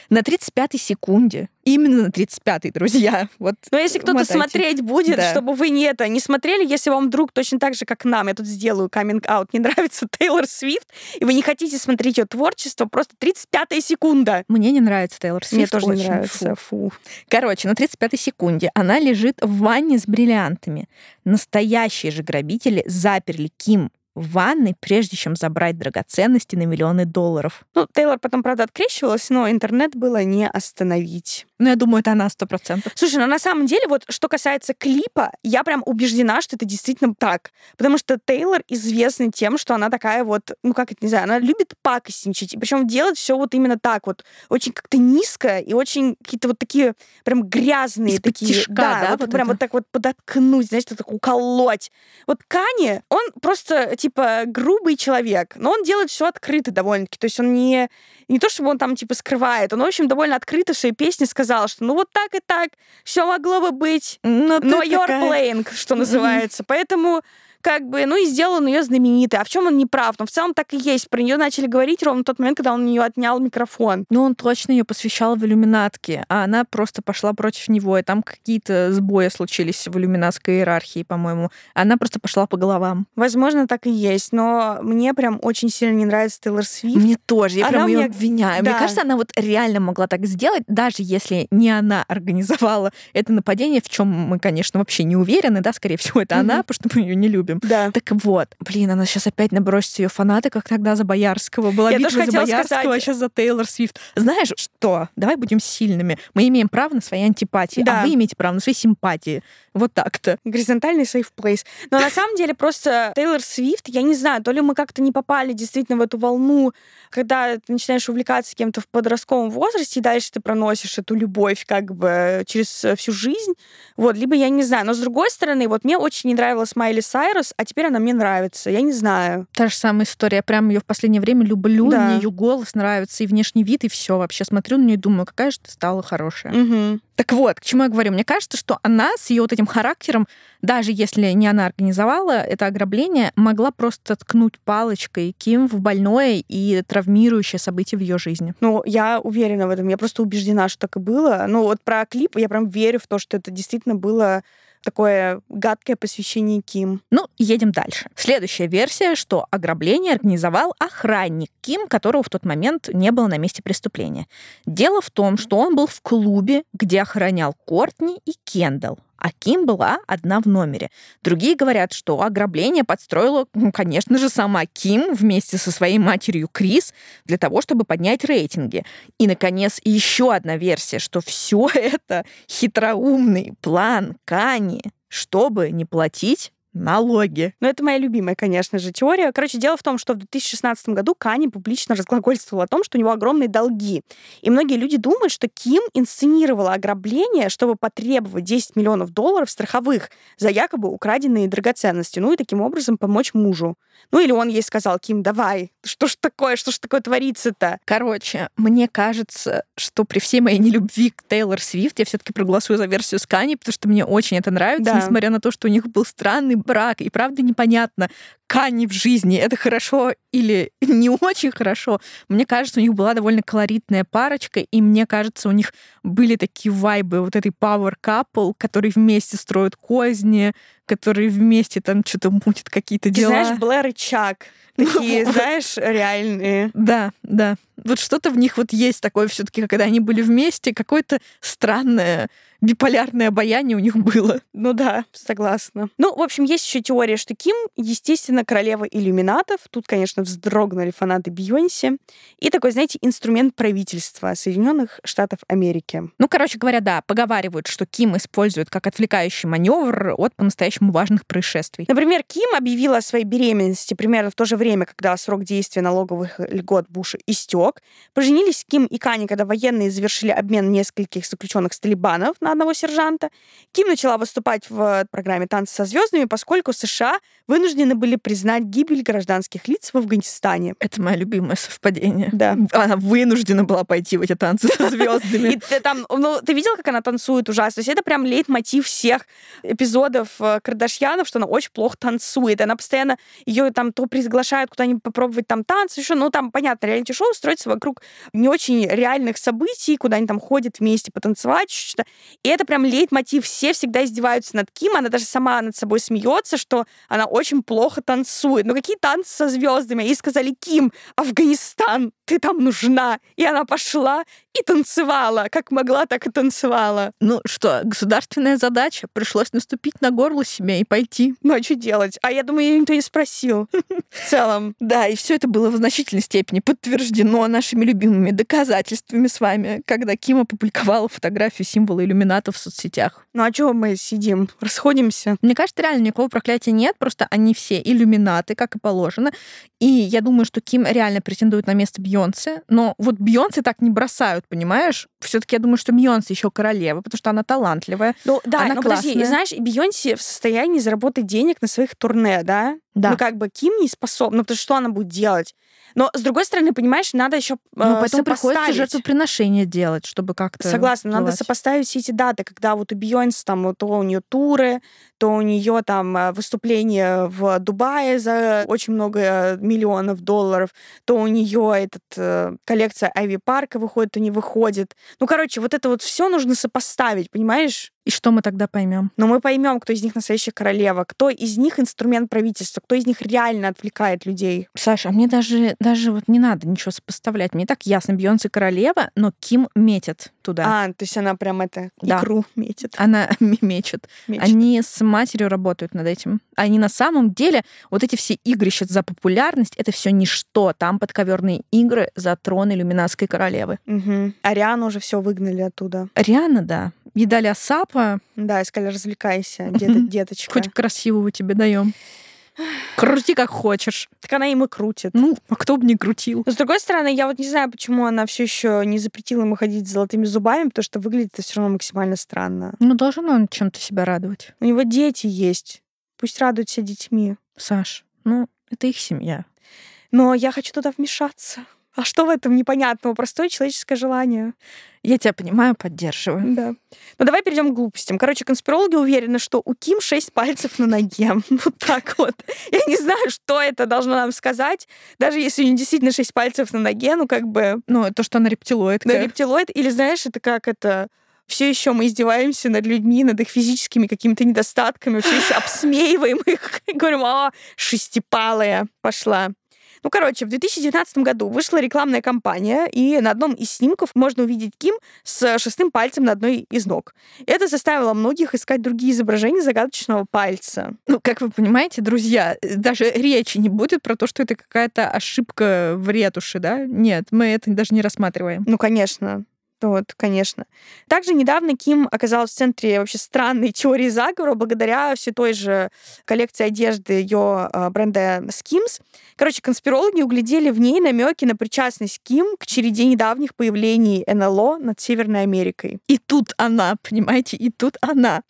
На 35-й секунде, именно на 35-й, друзья, вот Но если кто-то мотайте. смотреть будет, Да. чтобы вы не это не смотрели, если вам вдруг точно так же, как нам, я тут сделаю каминг-аут, не <laughs> нравится Тейлор Свифт, и вы не хотите смотреть ее творчество, просто 35-я секунда. Мне не нравится Тейлор Свифт. Мне тоже не нравится. Фу. Фу. Короче, на 35-й секунде она лежит в ванне с бриллиантами. Настоящие же грабители заперли Ким в ванной, прежде чем забрать драгоценности на миллионы долларов. Ну, Тейлор потом, правда, открещивалась, но интернет было не остановить. Ну, я думаю, это она сто процентов. Слушай, ну на самом деле, вот что касается клипа, я прям убеждена, что это действительно так. Потому что Тейлор известна тем, что она такая вот, ну как это, не знаю, она любит пакостничать. И причем делать все вот именно так вот. Очень как-то низко и очень какие-то вот такие прям грязные Из-под такие. тишка, да, вот, вот прям это? вот так вот подоткнуть, знаешь, так уколоть. Вот Кани, он просто типа, грубый человек, но он делает все открыто довольно-таки. То есть он не, не то, чтобы он там, типа, скрывает, он, в общем, довольно открыто в своей песне сказал, что ну вот так и так, все могло бы быть, Но, но ты you're такая- playing, что называется. Поэтому как бы, ну и сделал он ее знаменитой. А в чем он не прав? Но в целом так и есть. Про нее начали говорить ровно в тот момент, когда он у нее отнял микрофон. Ну, он точно ее посвящал в иллюминатке, а она просто пошла против него, и там какие-то сбои случились в иллюминатской иерархии, по-моему. Она просто пошла по головам. Возможно, так и есть, но мне прям очень сильно не нравится Тейлор Свифт. Мне тоже, я Она прям ее мне- обвиняю. да. Мне кажется, она вот реально могла так сделать, даже если не она <laughs> организовала это нападение, в чем мы, конечно, вообще не уверены, да, скорее всего, это она, Мгм. потому что мы ее не любим. Да. Так вот, блин, она сейчас опять набросится ее фанаты, как тогда за Боярского. Была Я битва тоже за Боярского, сказать. а сейчас за Тейлор Свифт. Знаешь что? Давай будем сильными. Мы имеем право на свои антипатии, Да. а вы имеете право на свои симпатии. Вот так-то. горизонтальный safe place. Но на самом деле просто Тейлор Свифт, я не знаю, то ли мы как-то не попали действительно в эту волну, когда ты начинаешь увлекаться кем-то в подростковом возрасте, и дальше ты проносишь эту любовь как бы через всю жизнь. Вот, либо я не знаю. Но с другой стороны, вот мне очень не нравилась Майли Сайрус, а теперь она мне нравится. Я не знаю. Та же самая история. Я прям ее в последнее время люблю. Да. Мне ее голос нравится, и внешний вид, и все. Вообще смотрю на нее и думаю, какая же ты стала хорошая. Мгм. Так вот, к чему я говорю? Мне кажется, что она с ее вот этим характером, даже если не она организовала это ограбление, могла просто ткнуть палочкой Ким в больное и травмирующее событие в ее жизни. Ну, я уверена в этом. Я просто убеждена, что так и было. Ну, вот про клип я прям верю в то, что это действительно было такое гадкое посвящение Ким. Ну, едем дальше. Следующая версия, что ограбление организовал охранник Ким, которого в тот момент не было на месте преступления. Дело в том, что он был в клубе, где охранял Кортни и Кендалл. А Ким была одна в номере. Другие говорят, что ограбление подстроила, ну, конечно же, сама Ким вместе со своей матерью Крис для того, чтобы поднять рейтинги. И, наконец, еще одна версия, что все <laughs> это хитроумный план Кани, чтобы не платить налоги. Ну, это моя любимая, конечно же, теория. Короче, дело в том, что в 2016 году Кани публично разглагольствовал о том, что у него огромные долги. И многие люди думают, что Ким инсценировала ограбление, чтобы потребовать 10 миллионов долларов страховых за якобы украденные драгоценности. Ну и таким образом помочь мужу. Ну или он ей сказал, Ким, давай, что ж такое, что ж такое творится-то? Короче, мне кажется, что при всей моей нелюбви к Тейлор Свифт я все-таки проголосую за версию с Кани, потому что мне очень это нравится, Да. несмотря на то, что у них был странный брак. И правда непонятно, Кани в жизни это хорошо или <laughs> не очень хорошо. Мне кажется, у них была довольно колоритная парочка, и мне кажется, у них были такие вайбы вот этой power couple, которые вместе строят козни, которые вместе там что-то мутят какие-то Ты дела. знаешь, Блэр и Чак. <laughs> Такие, Вот. знаешь, реальные. Да, да. Вот что-то в них вот есть такое все таки когда они были вместе, какое-то странное биполярное обаяние у них было. Ну да, согласна. Ну, в общем, есть еще теория, что Ким, естественно, королева иллюминатов. Тут, конечно, вздрогнули фанаты Бейонсе. И такой, знаете, инструмент правительства Соединенных Штатов Америки. Ну, короче говоря, да, поговаривают, что Ким использует как отвлекающий маневр от по-настоящему важных происшествий. Например, Ким объявила о своей беременности примерно в то же время, когда срок действия налоговых льгот Буша истек. Поженились Ким и Кани, когда военные завершили обмен нескольких заключенных с талибанов на одного сержанта. Ким начала выступать в программе «Танцы со звездами», поскольку США вынуждены были признать гибель гражданских лиц в Афганистане. Это мое любимое совпадение. Да. Она вынуждена была пойти в эти танцы со <laughs> И звездами. ты там, ну, ты видела, как она танцует ужасно? То есть это прям лейтмотив всех эпизодов э, Кардашьянов, что она очень плохо танцует. Она постоянно ее там то приглашают куда-нибудь попробовать там танцы, еще, ну, там, понятно, реалити-шоу строится вокруг не очень реальных событий, куда они там ходят вместе потанцевать, что-то. И это прям лейтмотив. Все всегда издеваются над Ким, она даже сама над собой смеется, что она очень плохо танцует. Ну, какие танцы со звездами? Ей сказали, Ким, Афганистан, ты там нужна. И она пошла и танцевала. Как могла, так и танцевала. Ну что, государственная задача. Пришлось наступить на горло себе и пойти. Ну, а что делать? А я думаю, ее никто не спросил. <laughs> В целом. Да, и все это было в значительной степени подтверждено нашими любимыми доказательствами с вами, когда Ким опубликовала фотографию символа иллюмината в соцсетях. Ну, а чего мы сидим? Расходимся? Мне кажется, реально никакого проклятия нет, просто они все иллюминаты, как и положено. И я думаю, что Ким реально претендует на место Бьонсе, но вот Бьонсе так не бросают, понимаешь? все таки я думаю, что Бьонсе еще королева, потому что она талантливая. Ну, да, Она ну подожди, классная. знаешь, Бейонсе в состоянии заработать денег на своих турне, да? Да. Ну, как бы Ким не способна, ну, потому что что она будет делать? Но, с другой стороны, понимаешь, надо еще ну, поэтому приходится жертвоприношение делать, чтобы как-то... Согласна, надо сопоставить все эти даты, когда вот у Бейонсе там, то у нее туры, то у нее там э, выступление в Дубае за очень много миллионов долларов, то у нее этот э, коллекция Айви Парка выходит, то не выходит. Ну, короче, вот это вот все нужно сопоставить, понимаешь? И что мы тогда поймем? Ну, мы поймем, кто из них настоящая королева, кто из них инструмент правительства, кто из них реально отвлекает людей. Саша, а мне даже, даже вот не надо ничего сопоставлять. Мне так ясно, Бьонсе королева, но Ким метит туда. А, то есть она прям это да. икру метит. Она <laughs> мечет. мечет. Они с матерью работают над этим. Они на самом деле, вот эти все игрища за популярность, это все ничто. Там подковерные игры за трон иллюминатской королевы. Угу. А Риану уже все выгнали оттуда. Риана, да. Едали Асапа. Да, и сказали, развлекайся, деточка. Хоть красивого тебе даем. Крути как хочешь. Так она им и крутит. Ну, а кто бы не крутил. Но с другой стороны, я вот не знаю, почему она все еще не запретила ему ходить с золотыми зубами, потому что выглядит это все равно максимально странно. Ну, должен он чем-то себя радовать. У него дети есть. Пусть радуют себя детьми. Sаш, ну, это их семья. Но я хочу туда вмешаться. А что в этом непонятного? Простое человеческое желание. Я тебя понимаю, поддерживаю. Да. Ну давай перейдем к глупостям. Короче, конспирологи уверены, что у Ким шесть пальцев на ноге. <laughs> Вот так вот. Я не знаю, что это должно нам сказать. Даже если у нее действительно шесть пальцев на ноге, ну как бы... Ну, то, что она рептилоид. Да, рептилоид. Или знаешь, это как это все еще мы издеваемся над людьми, над их физическими какими-то недостатками, все еще обсмеиваем их <laughs> и говорим, а, шестипалая пошла. Ну, короче, в 2019 году вышла рекламная кампания, и на одном из снимков можно увидеть Ким с шестым пальцем на одной из ног. Это заставило многих искать другие изображения загадочного пальца. Ну, как вы понимаете, друзья, даже речи не будет про то, что это какая-то ошибка в ретуши, да? Нет, мы это даже не рассматриваем. Ну, конечно. Вот, конечно. Также недавно Ким оказалась в центре вообще странной теории заговора благодаря все той же коллекции одежды ее а, бренда Skims. Короче, конспирологи углядели в ней намеки на причастность Ким к череде недавних появлений НЛО над Северной Америкой. И тут она, <laughs> понимаете, и тут она.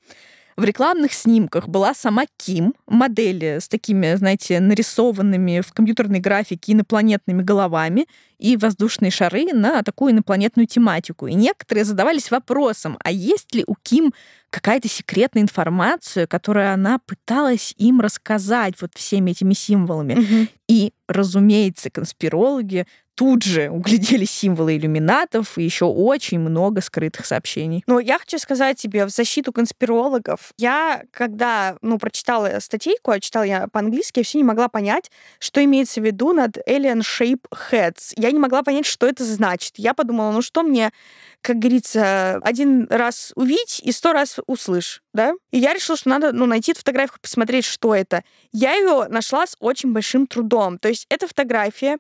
В рекламных снимках была сама Ким, модели с такими, знаете, нарисованными в компьютерной графике инопланетными головами и воздушные шары на такую инопланетную тематику. И некоторые задавались вопросом, а есть ли у Ким какая-то секретная информация, которую она пыталась им рассказать вот всеми этими символами. Угу. И, разумеется, конспирологи тут же углядели символы иллюминатов и еще очень много скрытых сообщений. Но я хочу сказать тебе в защиту конспирологов. Я, когда ну, прочитала статейку, а читала я по-английски, я все не могла понять, что имеется в виду над Alien Shape Heads. Я не могла понять, что это значит. Я подумала, ну что мне, как говорится, один раз увидеть и сто раз услышь, да? И я решила, что надо ну, найти эту фотографию, посмотреть, что это. Я ее нашла с очень большим трудом. То есть эта фотография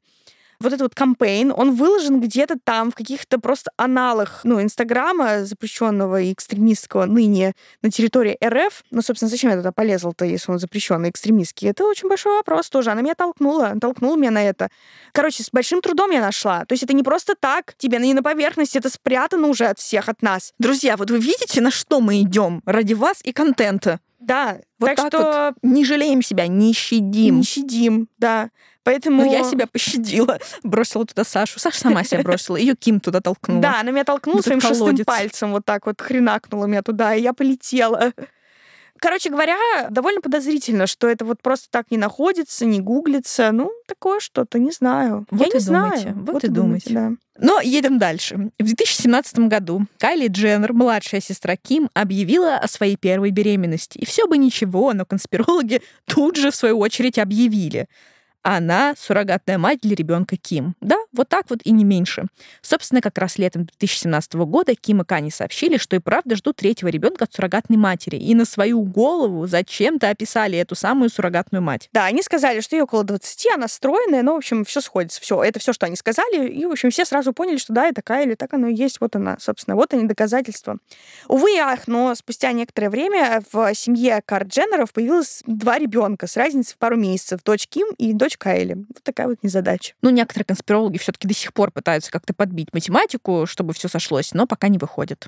вот этот вот кампейн, он выложен где-то там, в каких-то просто аналах, ну, Инстаграма, запрещенного и экстремистского ныне на территории РФ. Ну, собственно, зачем я туда полезла-то, если он запрещенный, экстремистский? Это очень большой вопрос тоже. Она меня толкнула, толкнула меня на это. Короче, с большим трудом я нашла. То есть это не просто так, тебе не на поверхности, это спрятано уже от всех, от нас. Друзья, вот вы видите, на что мы идем ради вас и контента? Да, вот так, так что вот не жалеем себя, не щадим. Не щадим, да. Поэтому... Ну, я себя пощадила, бросила туда Сашу. Саша сама себя бросила, ее Ким туда толкнула. Да, она меня толкнула своим шестым пальцем, вот так вот хренакнула меня туда, и я полетела. Короче говоря, довольно подозрительно, что это вот просто так не находится, не гуглится. Ну, такое что-то, не знаю. Вот Я не думайте, знаю. Вот, вот и думайте. думайте да. Но едем дальше. В 2017 году Кайли Дженнер, младшая сестра Ким, объявила о своей первой беременности. И все бы ничего, но конспирологи тут же, в свою очередь, объявили — она суррогатная мать для ребенка Ким. Да, вот так вот и не меньше. Собственно, как раз летом 2017 года Ким и Кани сообщили, что и правда ждут третьего ребенка от суррогатной матери. И на свою голову зачем-то описали эту самую суррогатную мать. Да, они сказали, что ей около 20, она стройная, но, в общем, все сходится. Все, это все, что они сказали. И, в общем, все сразу поняли, что да, и такая или так оно и есть. Вот она, собственно, вот они доказательства. Увы и ах, но спустя некоторое время в семье Кар Дженнеров появилось два ребенка с разницей в пару месяцев. Дочь Ким и дочь помочь Кайле. Вот такая вот незадача. Ну, некоторые конспирологи все-таки до сих пор пытаются как-то подбить математику, чтобы все сошлось, но пока не выходит.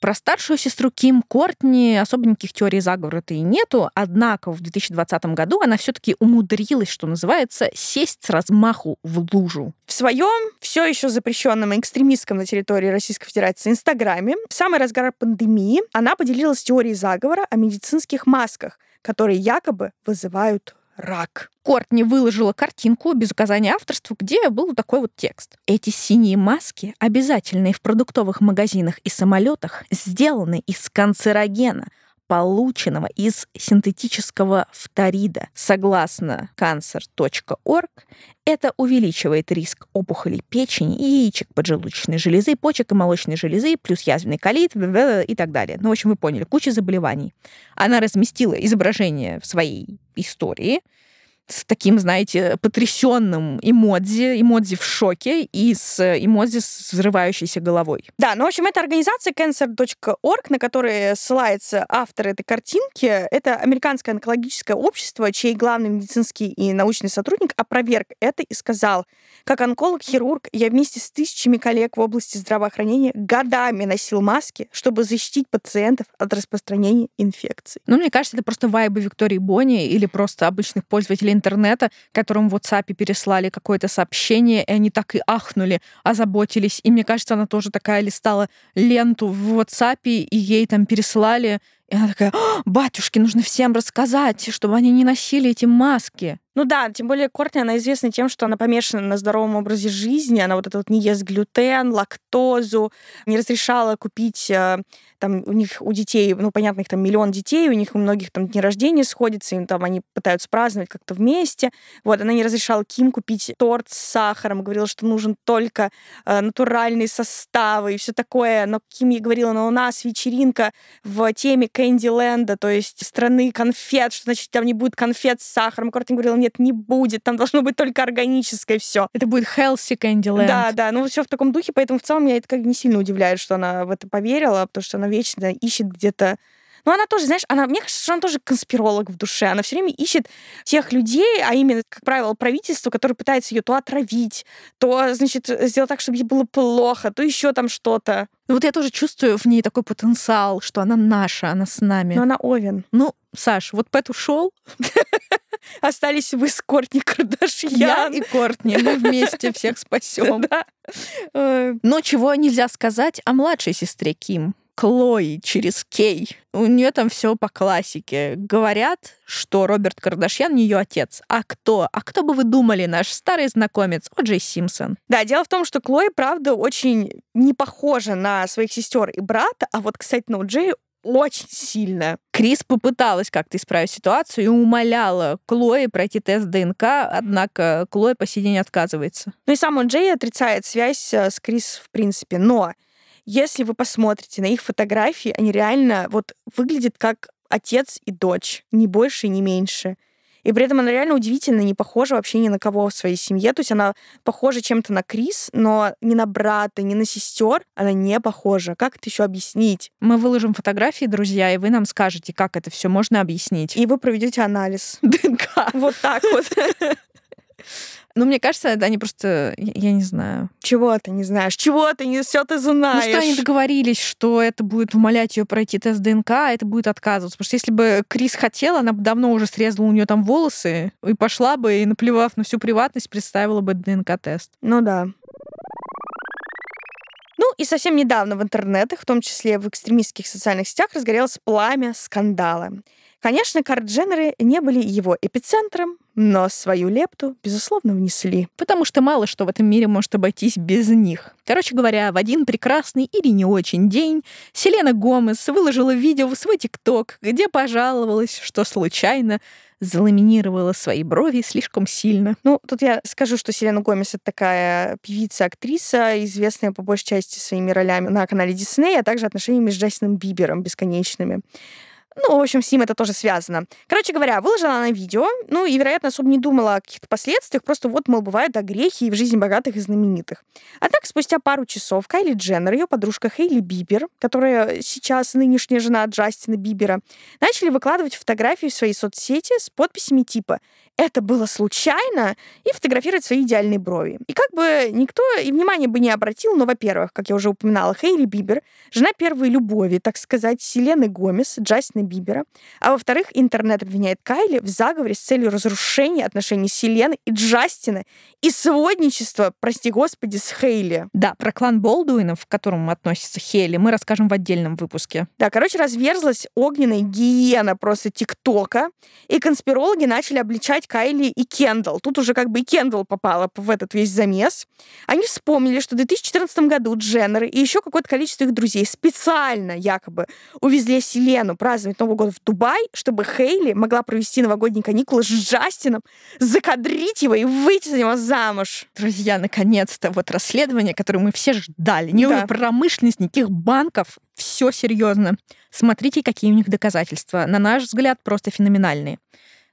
Про старшую сестру Ким Кортни особо никаких теорий заговора-то и нету, однако в 2020 году она все таки умудрилась, что называется, сесть с размаху в лужу. В своем все еще запрещенном экстремистском на территории Российской Федерации Инстаграме в самый разгар пандемии она поделилась теорией заговора о медицинских масках, которые якобы вызывают рак. Кортни выложила картинку без указания авторства, где был такой вот текст. Эти синие маски, обязательные в продуктовых магазинах и самолетах, сделаны из канцерогена, полученного из синтетического фторида. Согласно cancer.org, это увеличивает риск опухолей печени, яичек поджелудочной железы, почек и молочной железы, плюс язвенный колит и так далее. Ну, в общем, вы поняли, куча заболеваний. Она разместила изображение в своей истории, с таким, знаете, потрясенным эмодзи, эмодзи в шоке и с эмодзи с взрывающейся головой. Да, ну, в общем, это организация cancer.org, на которой ссылается автор этой картинки. Это американское онкологическое общество, чей главный медицинский и научный сотрудник опроверг это и сказал, как онколог-хирург, я вместе с тысячами коллег в области здравоохранения годами носил маски, чтобы защитить пациентов от распространения инфекций. Ну, мне кажется, это просто вайбы Виктории Бонни или просто обычных пользователей интернета, которым в WhatsApp переслали какое-то сообщение, и они так и ахнули, озаботились. И мне кажется, она тоже такая листала ленту в WhatsApp, и ей там переслали и она такая, батюшки, нужно всем рассказать, чтобы они не носили эти маски. Ну да, тем более Кортни, она известна тем, что она помешана на здоровом образе жизни, она вот это вот не ест глютен, лактозу, не разрешала купить э, там у них, у детей, ну, понятно, их там миллион детей, у них у многих там дни рождения сходятся, им там они пытаются праздновать как-то вместе. Вот, она не разрешала Ким купить торт с сахаром, говорила, что нужен только э, натуральные составы и все такое. Но Ким ей говорила, но у нас вечеринка в теме Кэндиленда, то есть страны конфет, что значит там не будет конфет с сахаром. Кортни говорила, нет, не будет, там должно быть только органическое все. Это будет healthy Candyland. Да, да, ну все в таком духе, поэтому в целом меня это как не сильно удивляет, что она в это поверила, потому что она вечно ищет где-то но она тоже, знаешь, она, мне кажется, что она тоже конспиролог в душе. Она все время ищет тех людей, а именно, как правило, правительство, которое пытается ее то отравить, то, значит, сделать так, чтобы ей было плохо, то еще там что-то. Ну вот я тоже чувствую в ней такой потенциал, что она наша, она с нами. Но она Овен. Ну, Саш, вот Пэт ушел. <laughs> Остались вы с Кортни Кардашьян. Я и Кортни. Мы вместе всех <laughs> спасем. Но чего нельзя сказать о младшей сестре Ким. Клои через Кей. У нее там все по классике. Говорят, что Роберт Кардашьян ее отец. А кто? А кто бы вы думали, наш старый знакомец О'Джей Симпсон? Да, дело в том, что Клои, правда, очень не похожа на своих сестер и брата, а вот, кстати, на О'Джея очень сильно. Крис попыталась как-то исправить ситуацию и умоляла Клои пройти тест ДНК, однако Клои по сей день отказывается. Ну и сам Джей отрицает связь э, с Крис в принципе, но если вы посмотрите на их фотографии, они реально вот выглядят как отец и дочь, ни больше, ни меньше. И при этом она реально удивительно не похожа вообще ни на кого в своей семье. То есть она похожа чем-то на Крис, но ни на брата, ни на сестер она не похожа. Как это еще объяснить? Мы выложим фотографии, друзья, и вы нам скажете, как это все можно объяснить. И вы проведете анализ. <laughs> ДНК. Вот так вот. <laughs> Ну, мне кажется, они просто, я не знаю. Чего ты не знаешь? Чего ты не все ты знаешь? Ну что они договорились, что это будет умолять ее пройти тест ДНК, а это будет отказываться. Потому что если бы Крис хотела, она бы давно уже срезала у нее там волосы и пошла бы, и наплевав на всю приватность, представила бы ДНК-тест. Ну да. Ну и совсем недавно в интернетах, в том числе в экстремистских социальных сетях, разгорелось пламя скандала. Конечно, Кардженеры не были его эпицентром, но свою лепту, безусловно, внесли. Потому что мало что в этом мире может обойтись без них. Короче говоря, в один прекрасный или не очень день Селена Гомес выложила видео в свой ТикТок, где пожаловалась, что случайно заламинировала свои брови слишком сильно. Ну, тут я скажу, что Селена Гомес — это такая певица-актриса, известная по большей части своими ролями на канале Дисней, а также отношениями с Джастином Бибером бесконечными. Ну, в общем, с ним это тоже связано. Короче говоря, выложила она видео, ну и, вероятно, особо не думала о каких-то последствиях, просто вот, мол, бывают да, грехи и в жизни богатых и знаменитых. Однако спустя пару часов Кайли Дженнер, ее подружка Хейли Бибер, которая сейчас нынешняя жена Джастина Бибера, начали выкладывать фотографии в свои соцсети с подписями типа это было случайно, и фотографировать свои идеальные брови. И как бы никто и внимания бы не обратил, но, во-первых, как я уже упоминала, Хейли Бибер, жена первой любови, так сказать, Селены Гомес, Джастина Бибера, а во-вторых, интернет обвиняет Кайли в заговоре с целью разрушения отношений Селены и Джастина и сводничества, прости господи, с Хейли. Да, про клан Болдуинов, к которому относится Хейли, мы расскажем в отдельном выпуске. Да, короче, разверзлась огненная гиена просто ТикТока, и конспирологи начали обличать Кайли и Кендалл. Тут уже как бы и Кендалл попала в этот весь замес. Они вспомнили, что в 2014 году Дженнер и еще какое-то количество их друзей специально якобы увезли Селену праздновать Новый год в Дубай, чтобы Хейли могла провести новогодние каникулы с Джастином, закадрить его и выйти за него замуж. Друзья, наконец-то вот расследование, которое мы все ждали. Ни да. промышленность, никаких банков. Все серьезно. Смотрите, какие у них доказательства. На наш взгляд, просто феноменальные.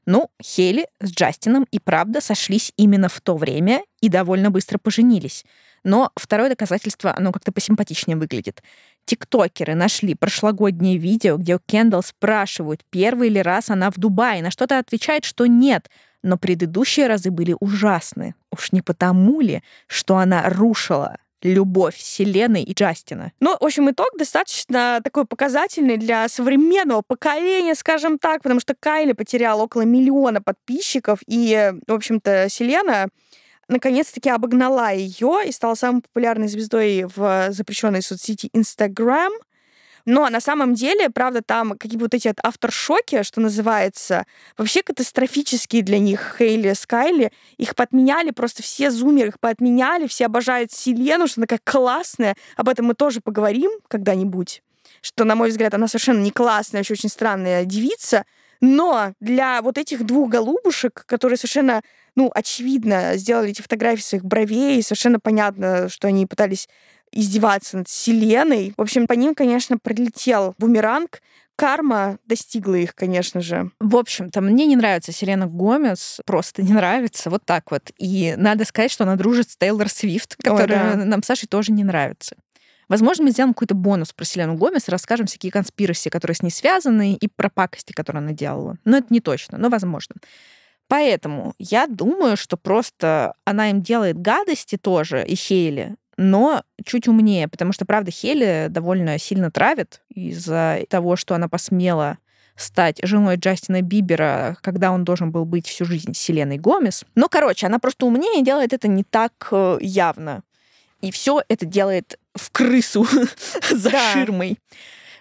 Ну, Хейли с Джастином и правда сошлись именно в то время и довольно быстро поженились. Но второе доказательство, оно как-то посимпатичнее выглядит. Тиктокеры нашли прошлогоднее видео, где у Кендалл спрашивают, первый ли раз она в Дубае. На что-то отвечает, что нет. Но предыдущие разы были ужасны. Уж не потому ли, что она рушила любовь Селены и Джастина. Ну, в общем, итог достаточно такой показательный для современного поколения, скажем так, потому что Кайли потеряла около миллиона подписчиков, и, в общем-то, Селена наконец-таки обогнала ее и стала самой популярной звездой в запрещенной соцсети Instagram. Но на самом деле, правда, там какие-то вот эти авторшоки, что называется, вообще катастрофические для них Хейли, Скайли. Их подменяли просто все зумеры, их подменяли, все обожают Селену, что она такая классная. Об этом мы тоже поговорим когда-нибудь что, на мой взгляд, она совершенно не классная, вообще очень странная девица. Но для вот этих двух голубушек, которые совершенно, ну, очевидно, сделали эти фотографии своих бровей, совершенно понятно, что они пытались издеваться над Вселенной. В общем, по ним, конечно, прилетел бумеранг, карма достигла их, конечно же. В общем-то, мне не нравится Селена Гомес, просто не нравится, вот так вот. И надо сказать, что она дружит с Тейлор Свифт, которая Ой, да. нам Саше тоже не нравится. Возможно, мы сделаем какой-то бонус про Селену Гомес, расскажем всякие конспираси, которые с ней связаны, и про пакости, которые она делала. Но это не точно, но возможно. Поэтому я думаю, что просто она им делает гадости тоже, и Хейли, но чуть умнее, потому что, правда, Хели довольно сильно травит из-за того, что она посмела стать женой Джастина Бибера, когда он должен был быть всю жизнь Селеной Гомес. Но, короче, она просто умнее и делает это не так э, явно. И все это делает в крысу <laughs> за да. ширмой.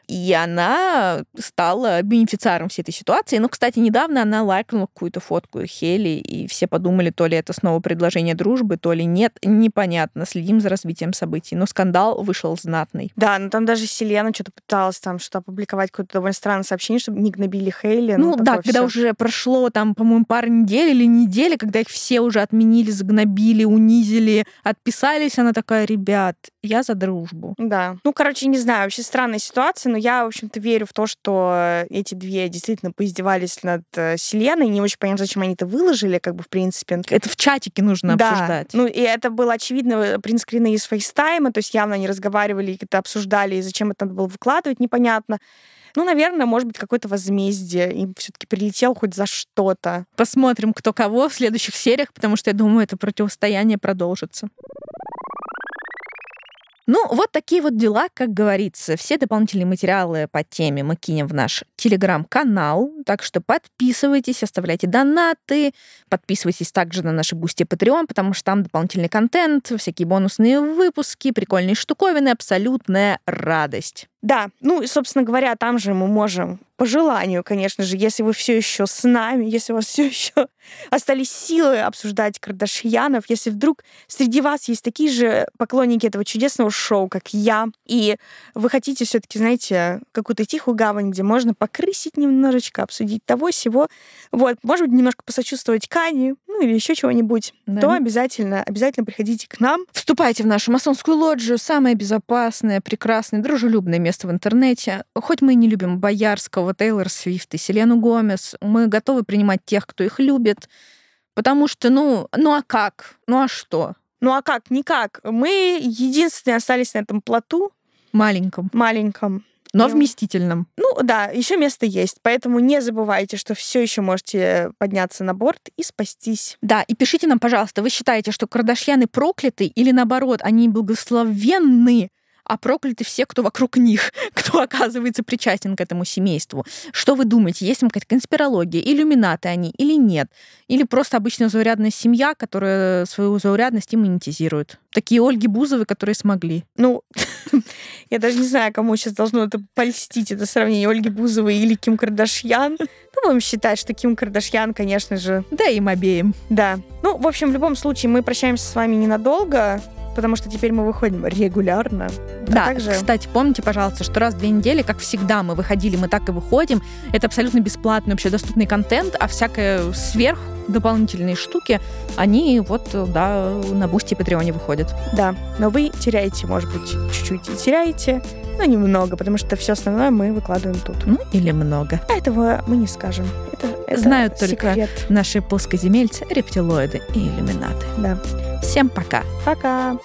И она стала бенефициаром всей этой ситуации. Но, кстати, недавно она лайкнула какую-то фотку Хели, и все подумали, то ли это снова предложение дружбы, то ли нет. Непонятно. Следим за развитием событий. Но скандал вышел знатный. Да, но там даже Селена что-то пыталась там что опубликовать какое-то довольно странное сообщение, чтобы не гнобили Хейли. Ну, ну да, когда уже прошло там, по-моему, пару недель или недели, когда их все уже отменили, загнобили, унизили, отписались, она такая, ребят, я за дружбу. Да. Ну, короче, не знаю, вообще странная ситуация, но я, в общем-то, верю в то, что эти две действительно поиздевались над э, Селеной. Не очень понятно, зачем они это выложили, как бы, в принципе. Это в чатике нужно да. обсуждать. Ну, и это было очевидно принтскрины из фейстайма, то есть явно они разговаривали, это обсуждали, и зачем это надо было выкладывать, непонятно. Ну, наверное, может быть, какое-то возмездие. Им все-таки прилетел хоть за что-то. Посмотрим, кто кого в следующих сериях, потому что я думаю, это противостояние продолжится. Ну, вот такие вот дела, как говорится. Все дополнительные материалы по теме мы кинем в наш телеграм-канал, так что подписывайтесь, оставляйте донаты, подписывайтесь также на наши Boosty Patreon, потому что там дополнительный контент, всякие бонусные выпуски, прикольные штуковины, абсолютная радость. Да, ну и, собственно говоря, там же мы можем по желанию, конечно же, если вы все еще с нами, если у вас все еще <laughs> остались силы обсуждать Кардашьянов, если вдруг среди вас есть такие же поклонники этого чудесного шоу, как я, и вы хотите все-таки, знаете, какую-то тихую гавань, где можно покрысить немножечко, обсудить того всего, вот, может быть, немножко посочувствовать Кане, ну или еще чего-нибудь, да. то обязательно, обязательно приходите к нам. Вступайте в нашу масонскую лоджию, самое безопасное, прекрасное, дружелюбное место в интернете. Хоть мы и не любим Боярского, Тейлор Свифт и Селену Гомес. Мы готовы принимать тех, кто их любит. Потому что, ну, ну а как? Ну а что? Ну а как? Никак. Мы единственные остались на этом плоту Маленьком, маленьком. но вместительном. Ну да, еще место есть. Поэтому не забывайте, что все еще можете подняться на борт и спастись. Да, и пишите нам, пожалуйста, вы считаете, что Кардашьяны прокляты или наоборот, они благословенны, а прокляты все, кто вокруг них, <laughs> кто оказывается причастен к этому семейству. Что вы думаете, есть там какая-то конспирология, иллюминаты они или нет? Или просто обычная заурядная семья, которая свою заурядность и монетизирует? Такие Ольги Бузовы, которые смогли. Ну, <laughs> я даже не знаю, кому сейчас должно это польстить, это сравнение Ольги Бузовой или Ким Кардашьян. Ну, будем считать, что Ким Кардашьян, конечно же, Да им обеим. да. Ну, в общем, в любом случае, мы прощаемся с вами ненадолго, потому что теперь мы выходим регулярно. А Да, также- кстати, помните, пожалуйста, что раз в две недели, как всегда, мы выходили, мы так и выходим. Это абсолютно бесплатный, вообще доступный контент, а всякое сверх дополнительные штуки, они вот, да, на Boosty и Патреоне выходят. Да, но вы теряете, может быть, чуть-чуть и теряете, но немного, потому что все остальное мы выкладываем тут. Ну, или много. А этого мы не скажем. Это, это Знают только секрет. Наши плоскоземельцы, рептилоиды и иллюминаты. Да. Всем пока! Пока.